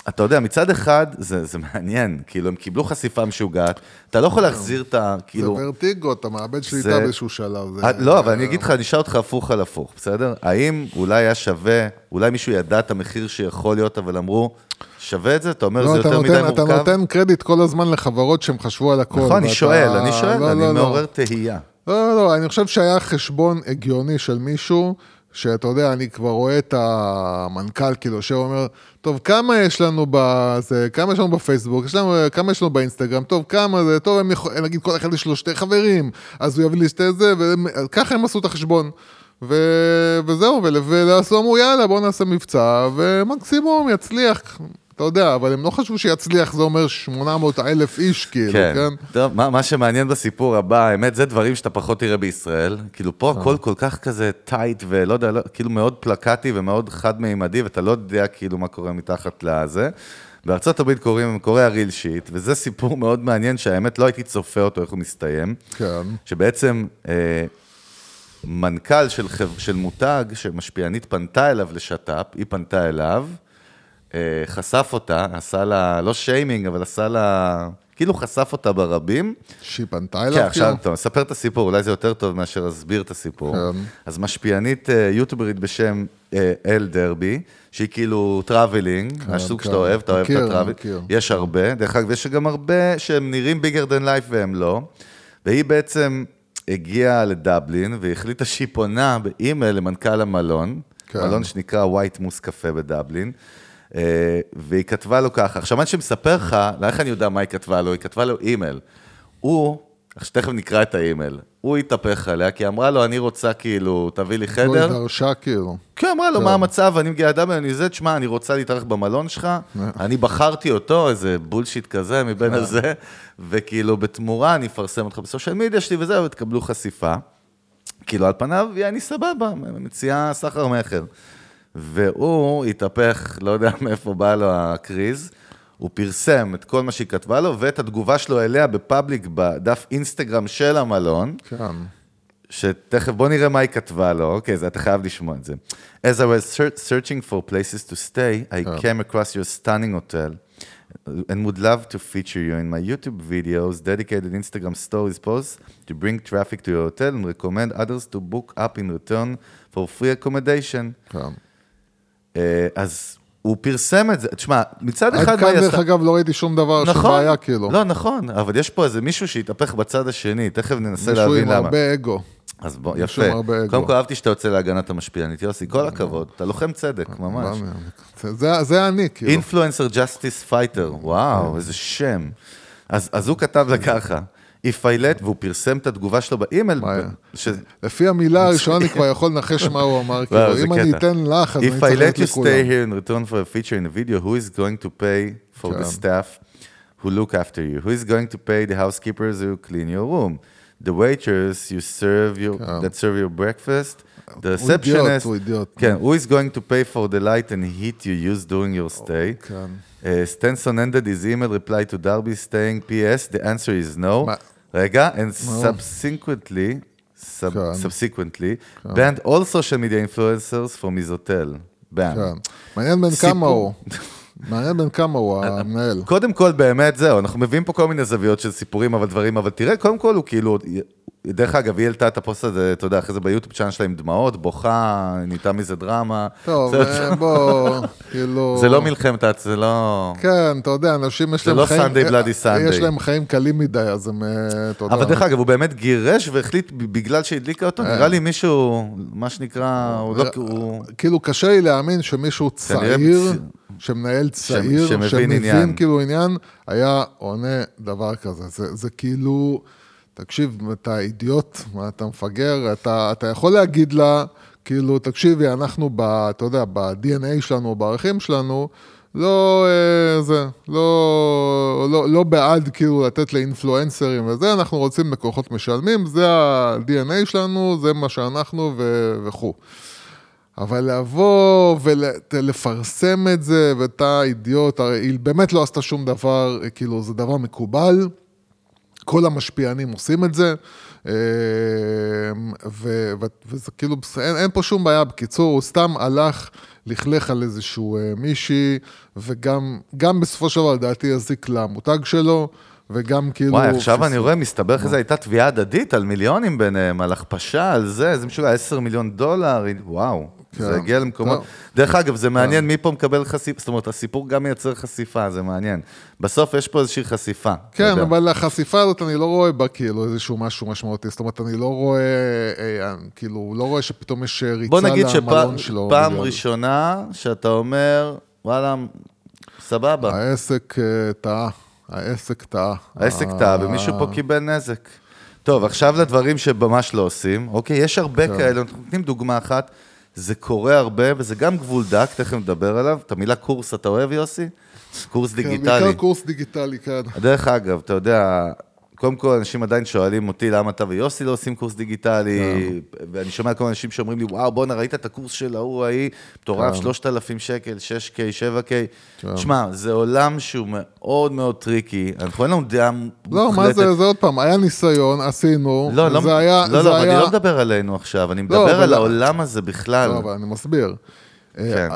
אתה יודע, מצד אחד, זה, זה מעניין, כאילו, הם קיבלו חשיפה משוגעת, אתה לא יכול להחזיר את ה... זה כאילו... ורטיגו, אתה מאבד שליטה זה- באיזשהו שלב. זה- אה, לא, אבל אני אגיד לך, אני אשאל אותך הפוך על הפוך, בסדר? האם אולי היה שווה, אולי מישהו ידע את המחיר שיכול להיות, אבל אמרו, שווה את זה? אתה אומר, לא, זה אתה יותר נותן- מדי אתה מורכב? נותן קרדיט כל הזמן לחברות שהם חשבו על הכל. נכון, אני ואתה- שואל, אני שואל, לא, אני לא, לא. מעורר תהייה. לא, לא, לא, אני חושב שהיה חשבון הגיוני של מישהו, שאתה יודע, אני כבר רואה את המנכ"ל, כאילו, שאומר, טוב, כמה יש לנו בזה, כמה יש לנו בפייסבוק, יש לנו, כמה יש לנו באינסטגרם, טוב, כמה זה, טוב, הם יכול, נגיד כל אחד יש לו שתי חברים, אז הוא יביא לי שתי זה, וככה הם עשו את החשבון. ו... וזהו, ול- ועשו, אמרו, יאללה, בואו נעשה מבצע, ומקסימום יצליח. אתה יודע, אבל הם לא חשבו שיצליח, זה אומר 800 אלף איש, כאילו, כן? כן. טוב, מה, מה שמעניין בסיפור הבא, האמת, זה דברים שאתה פחות תראה בישראל. כאילו, פה הכל כל כך כזה טייט, ולא יודע, לא, כאילו מאוד פלקטי ומאוד חד-מימדי, ואתה לא יודע כאילו מה קורה מתחת לזה. בארצות הברית קוראים, קורא הריל שיט, וזה סיפור מאוד מעניין, שהאמת לא הייתי צופה אותו, איך הוא מסתיים. כן. שבעצם אה, מנכ"ל של, חב... של מותג, שמשפיענית פנתה אליו לשת"פ, היא פנתה אליו, אה, חשף אותה, עשה לה, לא שיימינג, אבל עשה לה כאילו חשף אותה ברבים. שהיא פנתה כן, אליו, עכשיו, כאילו? טוב, ספר את הסיפור, אולי זה יותר טוב מאשר להסביר את הסיפור. כן. אז משפיענית אה, יוטיוברית בשם אה, אל דרבי, שהיא כאילו traveling, מהסוג כן. שאתה אוהב, אתה אוהב את מכיר, ה travel. מכיר. יש הרבה, דרך אגב, יש גם הרבה שהם נראים bigger than life והם לא. והיא בעצם הגיעה לדבלין, והיא החליטה שהיא פונה באימייל למנכ"ל המלון, כן. מלון שנקרא White Moose Café בדבלין. אה, והיא כתבה לו ככה, עכשיו מה שמספר לך, איך אני יודע מה היא כתבה לו? היא כתבה לו אימייל. הוא, תכף נקרא את האימייל, הוא התהפך עליה, כי אמרה לו, אני רוצה כאילו, תביא לי לא, חדר. היא דרשה, כאילו. כן, אמרה לו, כן. מה המצב, אני מגיעה דאבלין, אני זה, תשמע, אני רוצה להתארח במלון שלך, אני בחרתי אותו, איזה bullshit כזה מבין הזה, וכאילו, בתמורה אני אפרסם אותך ב social media שלי וזהו, ותקבלו חשיפה. כאילו, על פניו, יעני סבבה, מציעה סחר מכר. והוא התהפך, לא יודע מאיפה בא לו הקריז, הוא פרסם את כל מה שהיא כתבה לו, ואת התגובה שלו אליה בפאבליק, בדף אינסטגרם של המלון. כן. שתכף בוא נראה מה היא כתבה לו, אוקיי, זה אתה חייב לשמוע את זה. As I was search- searching for places to stay, I came across your stunning hotel and would love to feature you in my YouTube videos, dedicated Instagram stories posts to bring traffic to your hotel and recommend others to book up in return for free accommodation. כן. אה, אז הוא פרסם את זה, תשמע, מצד עד אחד מה כאן, דרך? אגב, לא ראיתי שום דבר, שום נכון, בעיה, כאילו. לא, נכון, אבל יש פה איזה מישהו שהתהפך בצד השני, תכף ננסה מישהו להבין עם למה. הרבה אגו. אז בוא, מישהו יפה. עם הרבה אגו. קודם כל אהבתי שאתה יוצא להגנת המשפיענית, יוסי, כל הכבוד, אתה לוחם צדק, ממש. זה- אני, כאילו. influencer justice fighter, וואו, איזה שם. אז אז הוא כתב לה ככה, If I let, והוא פרסם את התגובה שלו באימייל, מה היה? ש- לפי המילה הראשונה אני כבר יכול לנחש מה הוא אמר, וואו, כאילו, זה אם אני קטע. אתן לך, אז אני If I צריך let לתת you stay לכולם. here in return for a feature in a video, who is going to pay for the כן. staff who look after you? Who is going to pay the housekeepers who clean your room? The waiters you serve your, כן. that serve your breakfast? The הוא אידיוט, receptionist? הוא אידיוט. כן, who is going to pay for the light and heat you use during your stay? כן. Uh, Stenson ended his email reply to Darby saying, P.S. The answer is no. מה? רגע, and subsequently, sub- כן. subsequently, banned all social media influencers from his hotel. banned. כן. מעניין בן סיפור- כמה הוא. מעניין בן כמה הוא, המנהל. קודם כל, באמת, זהו, אנחנו מביאים פה כל מיני זוויות של סיפורים, אבל דברים, אבל תראה, קודם כל הוא כאילו, דרך אגב, היא העלתה את הפוסט הזה, אתה יודע, אחרי זה ביוטיוב צ'אנל שלה עם דמעות, בוכה, נהייתה מזה דרמה. טוב, זה- אה, בוא, כאילו... זה לא מלחמת, זה לא... כן, אתה יודע, אנשים יש זה להם לא חיים... Sunday bloody אה, יש Sunday. להם חיים קלים מדי, אז הם, אה, אתה יודע. אבל דרך אגב, הוא באמת גירש והחליט, בגלל שהדליקה אותו, אה. נראה לי מישהו, מה שנקרא, הוא לא. כאילו, קשה לי להאמין שמישהו צעיר, שמנהל צעיר, שמבין עניין. שמבין כאילו עניין, היה עונה דבר כזה. זה, זה כאילו, תקשיב, אתה אידיוט, אתה מפגר, אתה, אתה יכול להגיד לה, כאילו, תקשיבי, אנחנו, ב, אתה יודע, ב-DNA שלנו, בערכים שלנו, לא, אה, זה, לא, לא, לא בעד כאילו לתת לאינפלואנסרים וזה, אנחנו רוצים לקוחות משלמים, זה ה-DNA שלנו, זה מה שאנחנו ו- וכו'. אבל לבוא ולפרסם את זה, ואתה אידיוט, הרי היא באמת לא עשתה שום דבר, כאילו, זה דבר מקובל. כל המשפיענים עושים את זה, אה, ו- ו- וזה כאילו, אין, אין פה שום בעיה. בקיצור, הוא סתם הלך, לכלך על איזשהו אה, מישהי, וגם גם בסופו של דבר, לדעתי, יזיק למותג שלו, וגם כאילו... וואי, עכשיו פס- אני רואה, מסתבר איזה הייתה תביעה הדדית על מיליונים ביניהם, על הכפשה, על זה, זה משוגע, 10 מיליון דולר, וואו, כן. זה הגיע למקומות... טוב. דרך אגב, זה מעניין מי פה מקבל חשיפה, זאת אומרת, הסיפור גם מייצר חשיפה, זה מעניין. בסוף יש פה איזושהי חשיפה. כן, יודע. אבל החשיפה הזאת, אני לא רואה בה כאילו איזשהו משהו משמעותי. זאת אומרת, אני לא רואה, אה, כאילו, לא רואה שפתאום יש ריצה בוא נגיד למלון שלו. שפעם בגלל- ראשונה שאתה אומר, וואלה, סבבה, העסק אה, טעה, העסק טעה. העסק אה, טעה ומישהו פה קיבל נזק. טוב, עכשיו לדברים שממש לא עושים. אוקיי, יש הרבה כן. כאלה, אנחנו נותנים דוגמה אחת, זה קורה הרבה, וזה גם גבול דק, תכף נדבר עליו. את המילה קורס אתה אוהב, יוסי? קורס כן, דיגיטלי. בעיקר קורס דיגיטלי, כן. דרך אגב, אתה יודע, קודם כל, אנשים עדיין שואלים אותי למה אתה ויוסי לא עושים קורס דיגיטלי, כן. ואני שומע כל אנשים שאומרים לי, וואו, בואנה, ראית את הקורס של ההוא, ההיא, מטורף, 3,000 שקל, 6K, 7K. כן. תשמע, זה עולם שהוא מאוד מאוד tricky, אנחנו אין לנו דעה לא, מה זה, זה עוד פעם, היה ניסיון, עשינו, לא, לא, זה היה, לא, לא. אני לא מדבר עלינו עכשיו, אני מדבר אבל- על העולם הזה בכלל. לא, אבל אני מסביר. כן.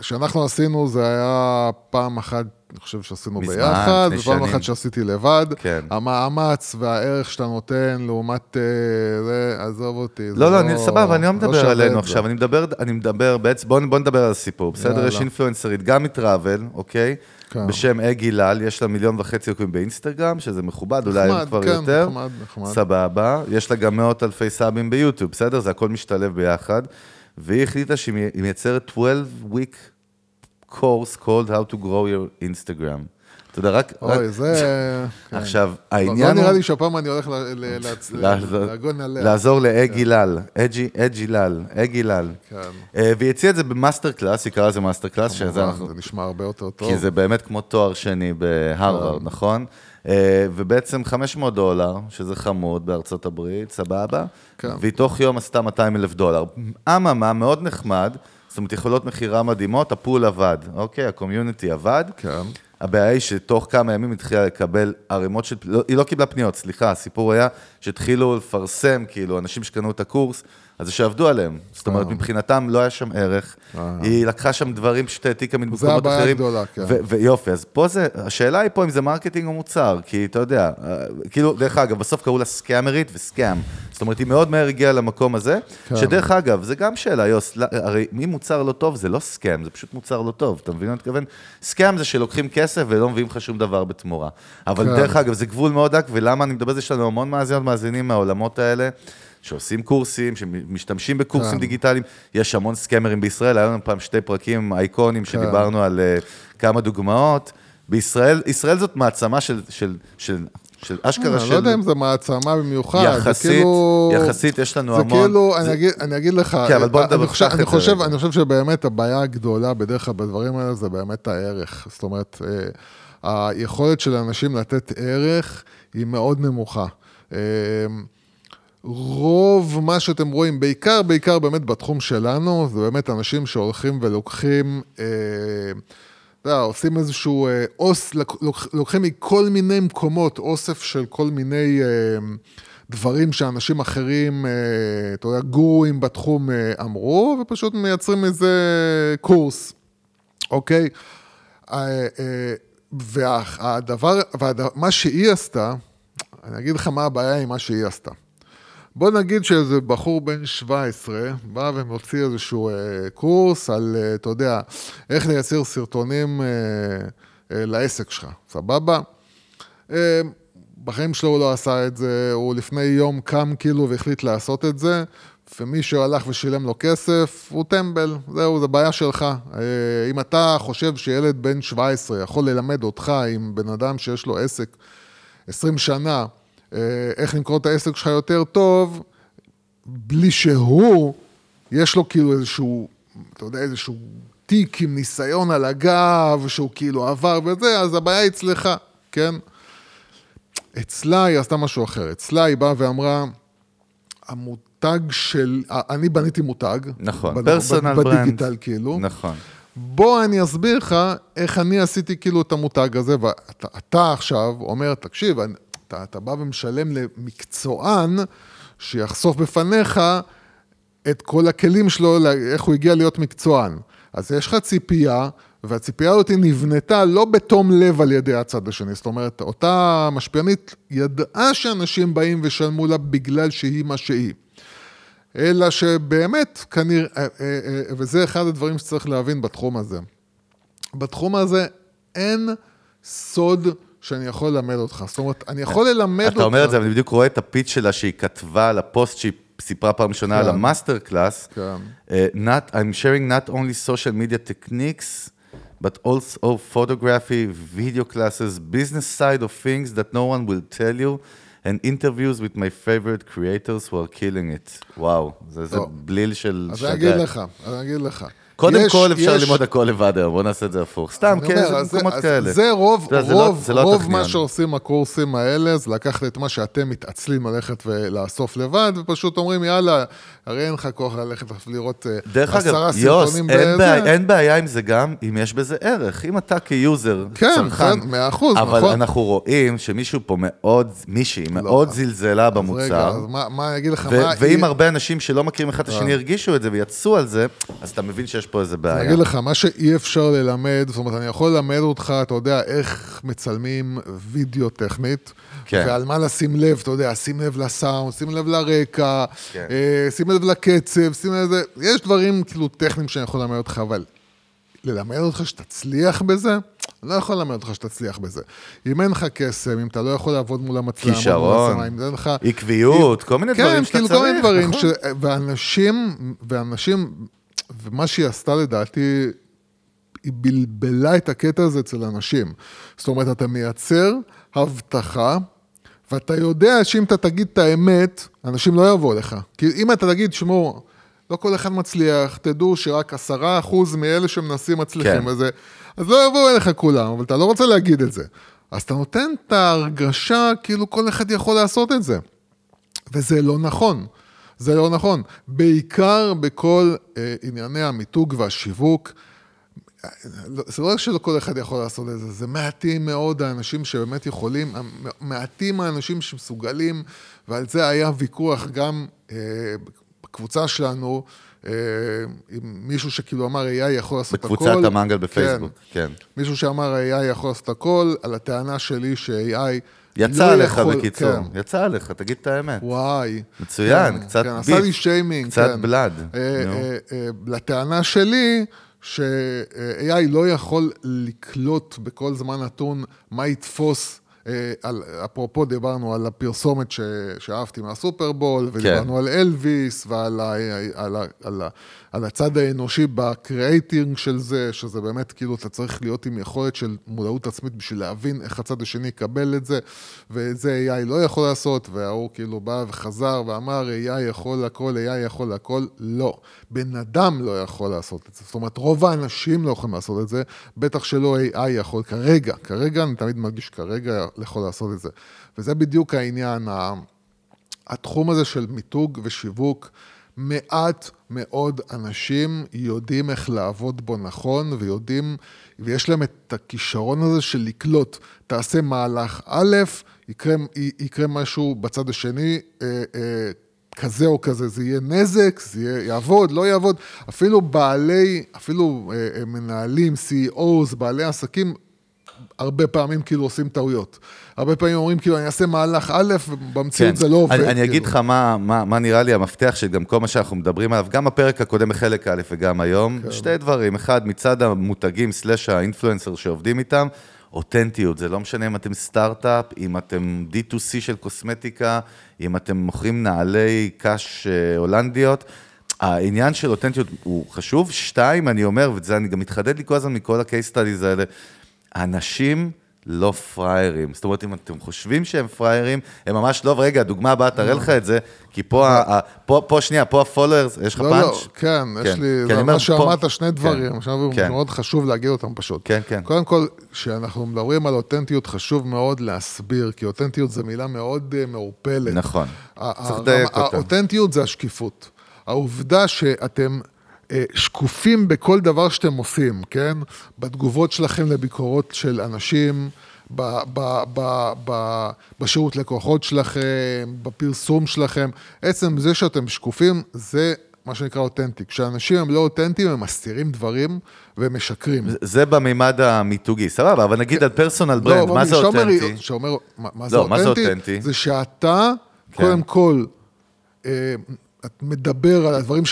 כשאנחנו עשינו, זה היה פעם אחת, אני חושב שעשינו מזמן, ביחד, ופעם. אחת שעשיתי לבד. כן. המאמץ והערך שאתה נותן לעומת אה, זה, עזוב אותי. זה לא, לא, אני סבבה, אני לא מדבר שווה עלינו. עכשיו, אני מדבר, אני מדבר, בעצם, בוא, בוא נדבר על הסיפור, בסדר? יש אינפלואנסרית, גם מטראבל, אוקיי? כן. בשם אגי לל, יש לה מיליון וחצי עוקבים באינסטגרם, שזה מכובד, אולי נחמד, היום כבר כן, יותר. נחמד, נחמד. סבבה. יש לה גם מאות אלפי סאבים ביוטיוב, בסדר? זה הכל משתלב ביחד. והיא החליטה שהיא מי- היא מייצרת 12-week course called how to grow your Instagram. אתה יודע, רק... אוי, זה... כן. עכשיו, לא- העניין לא. נראה לי שהפעם אני הולך ל- ל- להצ- לעזור- להגן עליה. לעזור לאגי לל, אג'י, אג'י לל, אגי לל. כן. אה, והיא הציעה את זה ב master class, היא קראה לזה master class, שזה אנחנו... זה נשמע הרבה יותר טוב. כי זה באמת כמו תואר שני בהרווארד, נכון? אה, ובעצם 500 דולר, שזה חמוד בארצות הברית, סבבה? כן. והיא תוך יום עשתה 200 אלף דולר. אממה, מאוד נחמד, זאת אומרת, יכולות מכירה מדהימות, ה pull עבד, אוקיי? ה community עבד. כן. הבעיה היא שתוך כמה ימים התחילה לקבל ערימות של... לא, היא לא קיבלה פניות, סליחה, הסיפור היה שהתחילו לפרסם, כאילו, אנשים שקנו את הקורס, אז זה שעבדו עליהם. זאת אומרת, מבחינתם לא היה שם ערך. היא לקחה שם דברים פשוט העתיקה ממקומות הבעיה אחרים. הגדולה, כן. ויופי, אז פה זה, השאלה היא פה אם זה marketing או מוצר, כי אתה יודע, אה, כאילו, דרך אגב, בסוף קראו לה סקאמרית וסקאם. זאת אומרת, היא מאוד מהר הגיעה למקום הזה, כן. שדרך אגב, זה גם שאלה, יוס, לא- הרי אם מוצר לא טוב, זה לא סקאם, זה פשוט מוצר לא טוב, אתה מבין מה אני מתכוון? סקאם זה שלוקחים כסף ולא מביאים לך שום דבר בתמורה. אבל כן. דרך אגב, זה גבול מאוד דק, ולמה אני מדבר על זה, יש לנו המון מאזינות מאזינים מהעולמות האלה. שעושים קורסים, שמשתמשים בקורסים כן. דיגיטליים, יש המון סקמרים בישראל, היו לנו פעם שתי פרקים אייקונים שדיברנו על uh, כמה דוגמאות. בישראל, ישראל זאת מעצמה של, של, של, של אשכרה אני של... לא יודע אם זה מעצמה במיוחד. זה יחסית, כאילו- יחסית יש לנו זה המון. כאילו, זה- אני אגיד- אני אגיד לך, כן, אבל בוא נדבר, אני חושב- אני חושב-. אני חושב שבאמת הבעיה הגדולה בדרך כלל בדברים האלה זה באמת הערך. זאת אומרת, אה, היכולת של אנשים לתת ערך היא מאוד נמוכה. אה, רוב מה שאתם רואים, בעיקר, בעיקר באמת בתחום שלנו, זה באמת אנשים שהולכים ולוקחים, אה, אתה יודע, עושים איזשהו אה, אוס, לוק- לוק- לוקחים מכל מיני מקומות אוסף של כל מיני אה, דברים שאנשים אחרים, אה, אתה יודע, גורואים בתחום אה, אמרו, ופשוט מייצרים איזה קורס, אוקיי? אה, אה, והדבר, ומה שהיא עשתה, אני אגיד לך מה הבעיה עם מה שהיא עשתה. בוא נגיד שאיזה בחור בן 17 בא ומוציא איזשהו אה, קורס על, אה, אתה יודע, איך לייצר סרטונים אה, אה, לעסק שלך, סבבה? אה, בחיים שלו הוא לא עשה את זה, הוא לפני יום קם כאילו והחליט לעשות את זה, ומישהו הלך ושילם לו כסף, הוא טמבל, זהו, זו בעיה שלך. אה, אם אתה חושב שילד בן 17 יכול ללמד אותך עם בן אדם שיש לו עסק 20 שנה, אה, איך למכור את העסק שלך יותר טוב, בלי שהוא, יש לו כאילו איזשהו, אתה יודע, איזשהו תיק עם ניסיון על הגב, שהוא כאילו עבר וזה, אז הבעיה היא אצלך, כן? אצלה היא עשתה משהו אחר. אצלה היא באה ואמרה, המותג של, אני בניתי מותג. נכון, פרסונל ברנד. בדיגיטל כאילו. נכון. בוא אני אסביר לך איך אני עשיתי כאילו את המותג הזה, ואתה אתה עכשיו אומר, תקשיב, אני, אתה, אתה בא ומשלם למקצוען שיחשוף בפניך את כל הכלים שלו, איך הוא הגיע להיות מקצוען. אז יש לך ציפייה, והציפייה הזאת נבנתה לא בתום לב על ידי הצד השני. זאת אומרת, אותה משפיענית ידעה שאנשים באים ושלמו לה בגלל שהיא מה שהיא. אלא שבאמת, כנראה, אה, אה, אה, וזה אחד הדברים שצריך להבין בתחום הזה. בתחום הזה אין סוד שאני יכול ללמד אותך. זאת אומרת, אני יכול ללמד אותך... אתה אומר את זה, אבל אני בדיוק רואה את ה pitch שלה שהיא כתבה על הפוסט שהיא סיפרה פעם ראשונה על ה master class. כן. Uh, not, I'm sharing not only social media techniques, but also photography, video classes, business side of things that no one will tell you, and interviews with my favorite creators who are killing it. וואו, זה, זה טוב. בליל של אז שגעת. אני אגיד לך, אני אגיד לך. קודם יש- כל אפשר יש- ללמוד הכל לבד היום, בוא נעשה את זה הפוך. סתם, כן, אומר, זה אז מקומות אז כאלה. זה רוב, זה לא- רוב, זה לא רוב הטכניון. מה שעושים הקורסים האלה, זה לקחת את מה שאתם מתעצלים ללכת ולאסוף לבד, ופשוט אומרים, יאללה, הרי אין לך כוח ללכת לראות אה, דרך עשרה אגב, יוס, סרטונים אין בזה. בעיה, אין בעיה עם זה גם, אם יש בזה ערך. אם אתה כיוזר, כן, צרכן, כן, מאה אחוז, אבל נכון. אנחנו רואים שמישהו פה מאוד, מישהי מאוד זלזלה אז רגע, במוצר. אז מה, מה אני אגיד לך, מה... ואם היא- הרבה אנשים שלא מכירים אחד את השני הרגישו את זה ויצאו על זה, אז אתה מבין שיש פה איזה אני בעיה. אגיד לך, מה שאי אפשר ללמד, זאת אומרת, אני יכול ללמד אותך, אתה יודע, איך מצלמים וידאו טכנית, כן. ועל מה לשים לב, אתה יודע, שים לב לסאונד, שים לב לרקע, כן. אה, שים לב לקצב, שים לב לזה, יש דברים כאילו טכניים שאני יכול ללמד אותך, אבל ללמד אותך שתצליח בזה? אני לא יכול ללמד אותך שתצליח בזה. אם אין לך קסם, אם אתה לא יכול לעבוד מול המצלמה, מול כישרון, אם לך... עקביות, כל מיני דברים כן, שאתה כאילו כל מיני צריך, דברים, נכון. ש... ואנשים, ואנשים, ומה שהיא עשתה לדעתי, היא בלבלה את הקטע הזה אצל אנשים. זאת אומרת, אתה מייצר הבטחה, ואתה יודע שאם אתה תגיד את האמת, אנשים לא יבואו לך. כי אם אתה תגיד, שמעו, לא כל אחד מצליח, תדעו שרק עשרה אחוז מאלה שמנסים מצליחים כן. וזה, אז לא יבואו אליך כולם, אבל אתה לא רוצה להגיד את זה. אז אתה נותן את ההרגשה כאילו כל אחד יכול לעשות את זה. וזה לא נכון. זה לא נכון. בעיקר בכל אה, ענייני המיתוג והשיווק, זה לא רק שלא כל אחד יכול לעשות את זה, זה מעטים מאוד האנשים שבאמת יכולים, מעטים האנשים שמסוגלים, ועל זה היה ויכוח גם אה, בקבוצה שלנו, אה, עם מישהו שכאילו אמר, AI יכול לעשות הכל. בקבוצת המנגל בפייסבוק, כן. מישהו שאמר, AI יכול לעשות הכל, על הטענה שלי ש-AI יצא לא עליך יכול- בקיצור, כן. יצא עליך, תגיד את האמת. וואי. מצוין, כן, קצת כן, beef, עשה לי שיימינג, קצת כן. blood, אה. אה, אה, לטענה שלי, ש-AI לא יכול לקלוט בכל זמן נתון מה יתפוס. אה, על, אפרופו דיברנו על הפרסומת ש, שאהבתי מהסופרבול, כן. ודיברנו על אלוויס ועל ה, על, ה, על, ה, על הצד האנושי ב creating של זה, שזה באמת כאילו אתה צריך להיות עם יכולת של מודעות עצמית בשביל להבין איך הצד השני יקבל את זה, ואת זה AI לא יכול לעשות, וההוא כאילו בא וחזר ואמר AI יכול הכל, AI יכול הכל, לא. בן אדם לא יכול לעשות את זה, זאת אומרת רוב האנשים לא יכולים לעשות את זה, בטח שלא AI יכול כרגע, כרגע אני תמיד מרגיש כרגע יכול לעשות את זה. וזה בדיוק העניין, התחום הזה של מיתוג ושיווק, מעט מאוד אנשים יודעים איך לעבוד בו נכון, ויודעים, ויש להם את הכישרון הזה של לקלוט. תעשה מהלך א', יקרה, יקרה משהו בצד השני, אה, אה, כזה או כזה, זה יהיה נזק, זה יהיה, יעבוד, לא יעבוד. אפילו בעלי, אפילו אה, אה, מנהלים, CEOs, בעלי עסקים, הרבה פעמים כאילו עושים טעויות. הרבה פעמים אומרים כאילו, אני אעשה מהלך א', ובמציאות זה לא עובד. כן. אני, אני כאילו. אגיד לך מה, מה, מה נראה לי המפתח של גם כל מה שאנחנו מדברים עליו, גם בפרק הקודם בחלק א' וגם היום, כן. שתי דברים, אחד, מצד המותגים סלאש האינפלואנסר שעובדים איתם, אותנטיות, זה לא משנה אם אתם סטארט-אפ, אם אתם D2C של קוסמטיקה, אם אתם מוכרים נעלי קש אה, הולנדיות. העניין של אותנטיות הוא חשוב. שתיים, אני אומר, וזה אני גם מתחדד לי כל הזמן מכל ה-case studies האלה, אנשים לא פראיירים. זאת אומרת, אם אתם חושבים שהם פראיירים, הם ממש לא, ורגע, הדוגמה הבאה תראה לך את זה, כי פה, ה- פה, פה שנייה, פה הפולוורס, יש לך לא, פאנץ'? לא, כן, יש כן, לי, כי זה מה פה- שאמרת, שני דברים, כן, עכשיו כן. מאוד חשוב להגיד אותם פשוט. כן, כן. קודם כל, כשאנחנו מדברים על אותנטיות, חשוב מאוד להסביר, כי אותנטיות זו מילה מאוד אה, מעורפלת. נכון. צריך לדייק אותה. האותנטיות זה השקיפות. העובדה שאתם שקופים בכל דבר שאתם עושים, כן? בתגובות שלכם לביקורות של אנשים, ב, ב, ב, ב, בשירות לקוחות שלכם, בפרסום שלכם. עצם זה שאתם שקופים, זה מה שנקרא אותנטי. כשאנשים הם לא אותנטיים, הם מסתירים דברים והם משקרים. זה במימד המיתוגי, סבבה, אבל נגיד על personal brand, מה זה לא, אותנטי? שאומר, מה, מה זה לא, מה זה אותנטי? אותנטי? זה שאתה, כן. קודם כל, אה, את מדבר על הדברים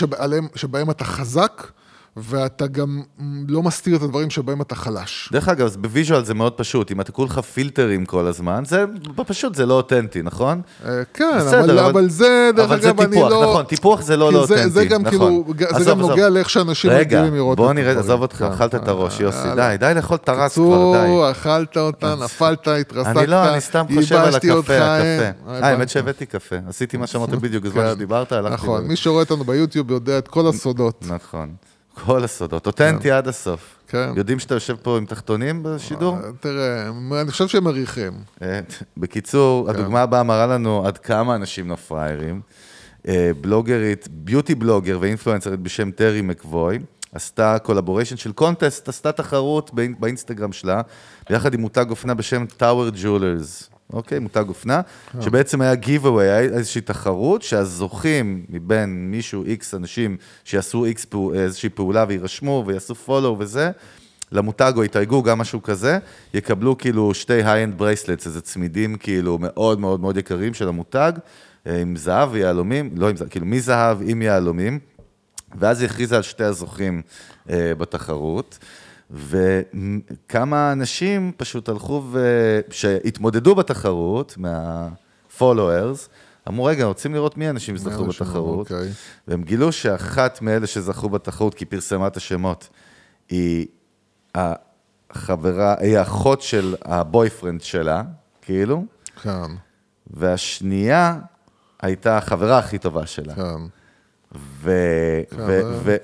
שבהם, אתה חזק, ואתה גם לא מסתיר את הדברים שבהם אתה חלש. דרך אגב, אז ב visual זה מאוד פשוט, אם אתה כולך פילטרים כל הזמן, זה פשוט זה לא אותנטי, נכון? אה, כן, בסדר, אבל, אבל- אבל זה, דרך אבל זה אגב, אני טיפוח, לא... נכון, טיפוח זה לא כי לא זה, אותנטי, זה גם נכון. כאילו, זה עזוב, גם עזוב. נוגע לאיך שאנשים רגע, רגילים לראות בוא את נראה, הדברים. עזוב אותך. אכלת את הראש, יוסי, יאללה. די, די לאכול את הראש כבר, די. בקיצור, אכלת אותה, נפלת, התרסקת, אני לא, אני סתם חושב על הקפה, הקפה. אה, אה, האמת שהבאתי קפה, עשיתי מה שאמרת בדיוק בזמן כן. שדיברת, הלכתי... נכון, מי שרואה אותנו ביוטיוב יודע את כל הסודות. נכון. כל הסודות, אותנטי עד הסוף. כן. יודעים שאתה יושב פה עם תחתונים בשידור? תראה, אני חושב שהם מריחים. אה, בקיצור, כן. הדוגמה הבאה מראה לנו עד כמה אנשים לא פראיירים. אה, בלוגרית, ביוטי בלוגר ואינפלואנסרית בשם טרי מקבוי, עשתה collaboration של contest, עשתה תחרות באינ- באינסטגרם שלה, ביחד עם מותג אופנה בשם טאוור ג'ולרס. אוקיי? מותג אופנה, שבעצם היה giveaway, היה איזושהי תחרות, שהזוכים מבין מישהו, איקס אנשים שיעשו איקס פעו, איזושהי פעולה ויירשמו ויעשו follow וזה, למותג או יתייגו, גם משהו כזה, יקבלו כאילו שתי high-end bracelets, איזה צמידים כאילו מאוד מאוד מאוד יקרים של המותג, אה, עם זהב ויהלומים, לא עם זהב, כאילו מזהב עם יהלומים, ואז היא הכריזה על שתי הזוכים אה, בתחרות. וכמה אנשים פשוט הלכו ו... שהתמודדו בתחרות, מה-followers, אמרו, רגע, רוצים לראות מי האנשים שזכו מי בתחרות, אוקיי. והם גילו שאחת מאלה שזכו בתחרות, כי פרסמה את השמות, היא החברה, היא האחות של הבויפרנד שלה, כאילו, כן, והשנייה הייתה החברה הכי טובה שלה. כן. ו... ו... ו...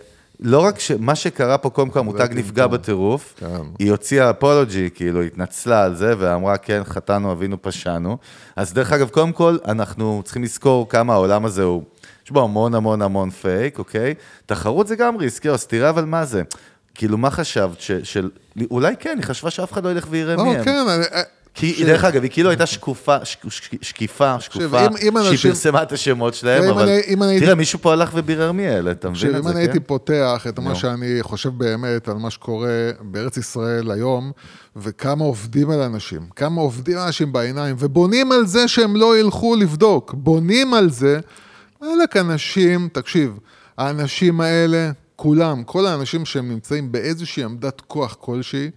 לא רק ש... מה שקרה פה, קודם כל המותג נפגע בטירוף, כן. היא הוציאה אפולוגי, כאילו, התנצלה על זה, ואמרה, כן, חטאנו, אבינו, פשענו. אז דרך אגב, קודם כל, אנחנו צריכים לזכור כמה העולם הזה הוא, יש בו המון המון המון פייק, אוקיי? תחרות זה גם ריסקי, אז תראה אבל מה זה. כאילו, מה חשבת? ש... של... אולי כן, היא חשבה שאף אחד לא ילך ויראה לא, מי הם. כן, אני- אה, כי דרך אגב, היא כאילו הייתה שקופה, שק- שק- שקיפה, שקופה, אם- אם שהיא פרסמה את השמות שלהם, אם אבל אני- אם אני תראה, מישהו פה הלך ובירר מי אלה, אתה מבין את זה, אני כן? הייתי פותח את. מה שאני חושב באמת על מה שקורה בארץ ישראל היום, וכמה עובדים על אנשים, כמה עובדים על אנשים בעיניים, ובונים על זה שהם לא ילכו לבדוק, בונים על זה, וואלכ, אנשים, תקשיב, האנשים האלה, כולם, כל האנשים שהם נמצאים באיזושהי עמדת כוח כלשהי,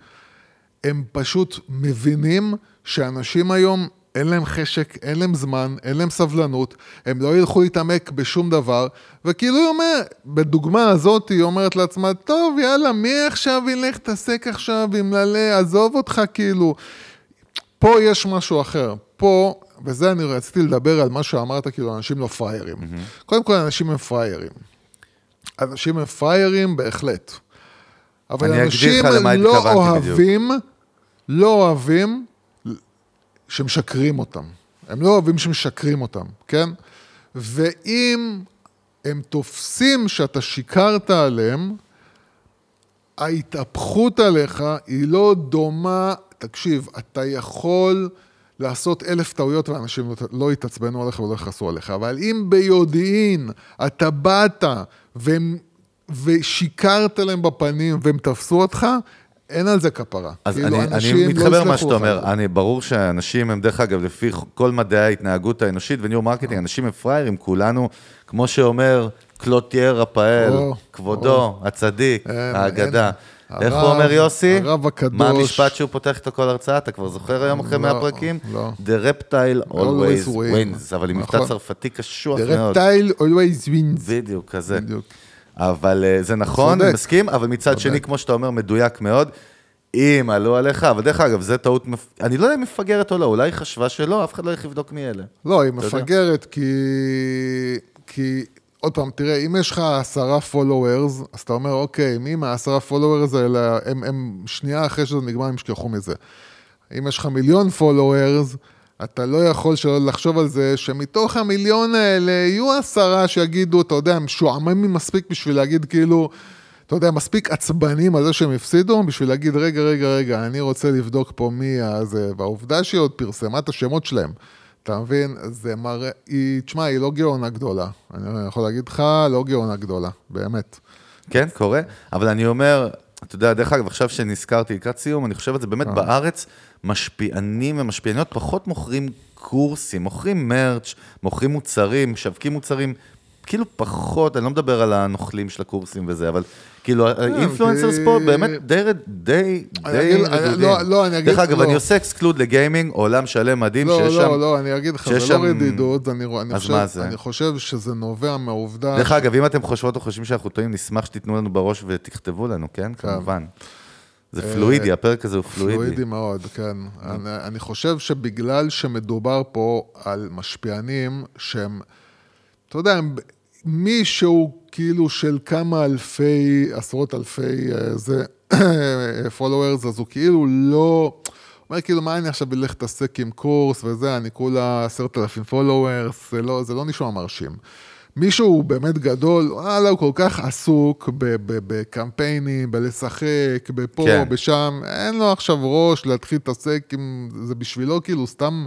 הם פשוט מבינים שאנשים היום, אין להם חשק, אין להם זמן, אין להם סבלנות, הם לא ילכו להתעמק בשום דבר, וכאילו היא אומרת, בדוגמה הזאת היא אומרת לעצמה, טוב, יאללה, מי עכשיו ילך להתעסק עכשיו עם ללה, עזוב אותך, כאילו. פה יש משהו אחר. פה, וזה אני רציתי לדבר על מה שאמרת, כאילו, אנשים לא פראיירים. קודם כל, אנשים הם פראיירים. אנשים הם פראיירים בהחלט. אבל אנשים לא התכוונתי בדיוק. לא אוהבים שמשקרים אותם. הם לא אוהבים שמשקרים אותם, כן? ואם הם תופסים שאתה שיקרת עליהם, ההתהפכות עליך היא לא דומה, תקשיב, אתה יכול לעשות אלף טעויות ואנשים לא- לא יתעצבנו עליך ולא יכעסו עליך, אבל אם ביודעין אתה באת והם, ושיקרת להם בפנים והם תפסו אותך, אין על זה כפרה. אז כאילו, אני, אני לא מתחבר למה שאתה לך אומר. אני, ברור שאנשים הם, דרך אגב, לפי כל מדעי ההתנהגות האנושית וניהול אה. marketing, אנשים הם פראיירים, כולנו, כמו שאומר קלוטייר רפאל, או, כבודו, הצדיק, אין, האגדה. אין. איך הוא אומר יוסי? הרב הקדוש. מה המשפט שהוא פותח איתו כל הרצאה? אתה כבר זוכר היום אחרי לא, 100 פרקים? לא. The reptile always Always wins. wins, אבל עם מבטא נכון. צרפתי קשוח The מאוד. reptile always wins. בדיוק, כזה. בדיוק. אבל אה, זה נכון, צודק. אני מסכים, אבל מצד שני, כמו שאתה אומר, מדויק מאוד. אם עלו עליך, אבל דרך אגב, זה טעות, מפ... אני לא יודע אם מפגרת או לא, אולי היא חשבה שלא, אף אחד לא ילך לבדוק מי אלה. לא, היא. מפגרת כי... כי, עוד פעם, תראה, אם יש לך עשרה followers, אז אתה אומר, אוקיי, מי מהעשרה followers האלה, הם, הם שנייה אחרי שזה נגמר, הם ישכחו מזה. אם יש לך מיליון followers, אתה לא יכול שלא לחשוב על זה שמתוך המיליון האלה יהיו עשרה שיגידו, אתה יודע, הם משועממים מספיק בשביל להגיד כאילו, אתה יודע, מספיק עצבנים על זה שהם הפסידו, בשביל להגיד, רגע, רגע, רגע, אני רוצה לבדוק פה מי הזה, והעובדה שהיא עוד פרסמה את השמות שלהם. אתה מבין? זה מראה, היא, תשמע, היא לא גאונה גדולה. אני יכול להגיד לך, לא גאונה גדולה, באמת. כן, קורה, אבל אני אומר, אתה יודע, דרך אגב, עכשיו שנזכרתי לקראת סיום, אני חושב על זה באמת בארץ, משפיענים ומשפיעניות פחות מוכרים קורסים, מוכרים מרץ', מוכרים מוצרים, משווקים מוצרים, כאילו פחות, אני לא מדבר על הנוכלים של הקורסים וזה, אבל כאילו, ה influencers פה כי- באמת די, די, די רדודים. לא, לא, אני אגיד- דרך אגב, לא. אני עושה exclude ל gaming, עולם שלם מדהים, לא, שיש לא, שם... לא, אני אגיד לך, זה לא שם- רדידות, אני, חושב? אני שזה נובע מהעובדה... דרך אגב, אם אתם חושבות או חושבים שאנחנו טועים, נשמח שתיתנו לנו בראש ותכתבו לנו, כן? כמובן. זה פלואידי, הפרק הזה הוא פלואידי. אה, פלואידי מאוד, כן. אני, אני חושב שבגלל שמדובר פה על משפיענים שהם, אתה יודע, הם מישהו כאילו של כמה אלפי, עשרות אלפי, אה, זה, followers, אז הוא כאילו לא... אומר כאילו, מה אני עכשיו אלך להתעסק עם קורס וזה, אני כולה עשרת אלפים followers, זה לא, זה לא נשמע מרשים. מישהו באמת גדול, וואלה, הוא כל כך עסוק בקמפיינים, בלשחק, בפה, כן. בשם, אין לו עכשיו ראש להתחיל להתעסק עם... זה בשבילו כאילו סתם...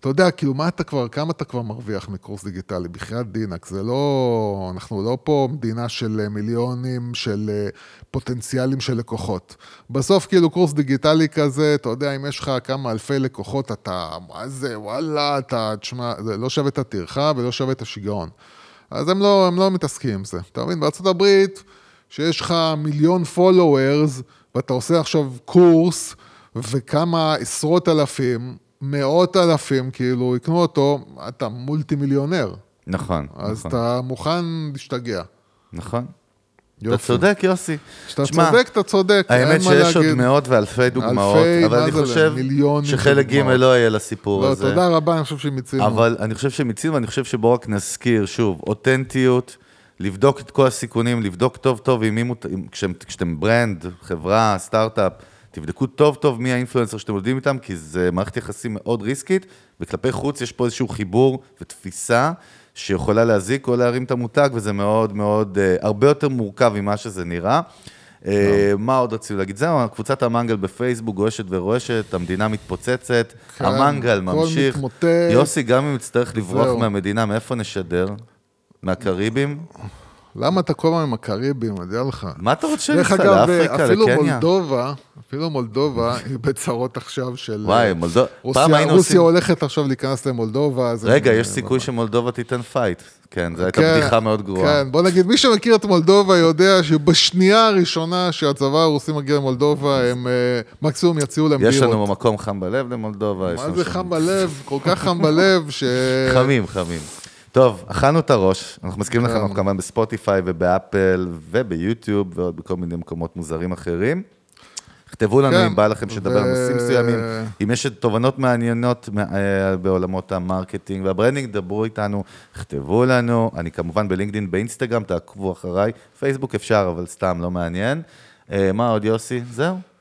אתה יודע, כאילו, מה אתה כבר, כמה אתה כבר מרוויח מקורס דיגיטלי? בחייאת דינק, זה לא... אנחנו לא פה מדינה של אה, מיליונים, של אה, פוטנציאלים של לקוחות. בסוף, כאילו, קורס דיגיטלי כזה, אתה יודע, אם יש לך כמה אלפי לקוחות, אתה, מה זה, וואלה, אתה, תשמע, זה לא שווה את הטרחה ולא שווה את השיגעון. אז הם לא, הם לא מתעסקים עם זה. אתה מבין? בארצות הברית, שיש לך מיליון followers, ואתה עושה עכשיו קורס, וכמה עשרות אלפים, מאות אלפים, כאילו, יקנו אותו, אתה מולטי מיליונר. נכון, אז נכון, אתה מוכן להשתגע. נכון. אתה יופי. צודק, יוסי. כשאתה צודק, אתה צודק, האמת שיש עוד. מאות ואלפי דוגמאות, אלפי, אבל אני חושב שחלק ג'. לא יהיה לסיפור לא, הזה. תודה רבה, אני חושב שמיצינו. אבל אני חושב שמיצינו, ואני חושב שבואו רק נזכיר, שוב, אותנטיות, לבדוק את כל הסיכונים, לבדוק טוב טוב עם מי מות... עם- כשאתם, כשאתם ברנד, חברה, סטארט-אפ, תבדקו טוב טוב מי האינפלואנסר שאתם עובדים איתם, כי זה מערכת יחסים מאוד ריסקית, וכלפי חוץ יש פה איזשהו חיבור ותפיסה שיכולה להזיק או להרים את המותג, וזה מאוד מאוד, אה, הרבה יותר מורכב ממה שזה נראה. אה, מה עוד רצינו להגיד? זהו, קבוצת המנגל בפייסבוק גועשת ורועשת, המדינה מתפוצצת, כן, המנגל ממשיך. יוסי, גם אם יצטרך לברוח. מהמדינה, מאיפה נשדר? מהקריבים? למה אתה כל הזמן עם הקריבים, אני יודע לך. מה אתה רוצה דרך אגב, לאפריקה, אפילו לקניה? מולדובה, אפילו מולדובה היא בצרות עכשיו של... וואי, מולדובה. רוסיה, פעם היינו רוסיה עושים... הולכת עכשיו להיכנס למולדובה. אז רגע, יש סיכוי שמולדובה תיתן fight. כן, זו הייתה כן, בדיחה מאוד גרועה. כן, בוא נגיד, מי שמכיר את מולדובה יודע שבשנייה הראשונה שהצבא הרוסי מגיע למולדובה, הם אה, מקסימום יציעו להם יש בירות. לנו מקום חם בלב למולדובה. יש מה זה חם בלב? כל כך חם בלב, ש... חמים, חמים. טוב, אכלנו את הראש, אנחנו מזכירים לכם, כן. אנחנו כמובן בספוטיפיי ובאפל וביוטיוב ועוד בכל מיני מקומות מוזרים אחרים. תכתבו לנו כן, אם בא לכם שתדבר על ו- נושאים מסוימים, אם יש תובנות מעניינות אה, בעולמות ה marketing וה branding, דברו איתנו, כתבו לנו, אני כמובן בלינקדאין, באינסטגרם, תעקבו אחריי, פייסבוק אפשר, אבל סתם, לא מעניין. אה, מה עוד, יוסי? זהו?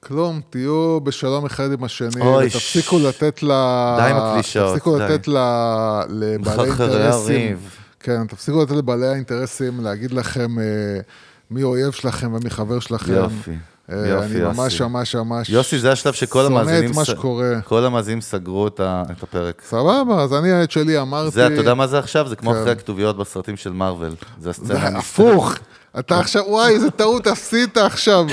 כלום, תהיו בשלום אחד עם השני, ותפסיקו לתת ל... די עם הקלישאות, תפסיקו די. לתת ל... לבעלי אינטרסים. כן, תפסיקו לתת לבעלי האינטרסים להגיד לכם אה, מי אויב שלכם ומי חבר שלכם. יופי, אה, יופי, אני יוסי. ממש ממש ממש... יוסי, זה השלב שכל שונא המאזינים... את מה שקורה. כל המאזינים סגרו את הפרק. סבבה, אז אני את שלי אמרתי... זה, אתה יודע מה זה עכשיו? זה כמו כן. אחרי הכתוביות בסרטים של מארוול. זה הסצנה. זה. הפוך. אתה עכשיו, וואי, איזה טעות עשית עכשיו.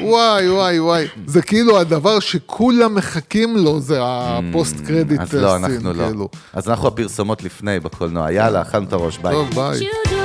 וואי, וואי, וואי. זה כאילו הדבר שכולם מחכים לו, זה ה post credit אז לא, scene, אנחנו לא. כאילו. אז אנחנו הפרסומות לפני בקולנוע. יאללה, אכלנו את הראש, ביי. טוב, ביי.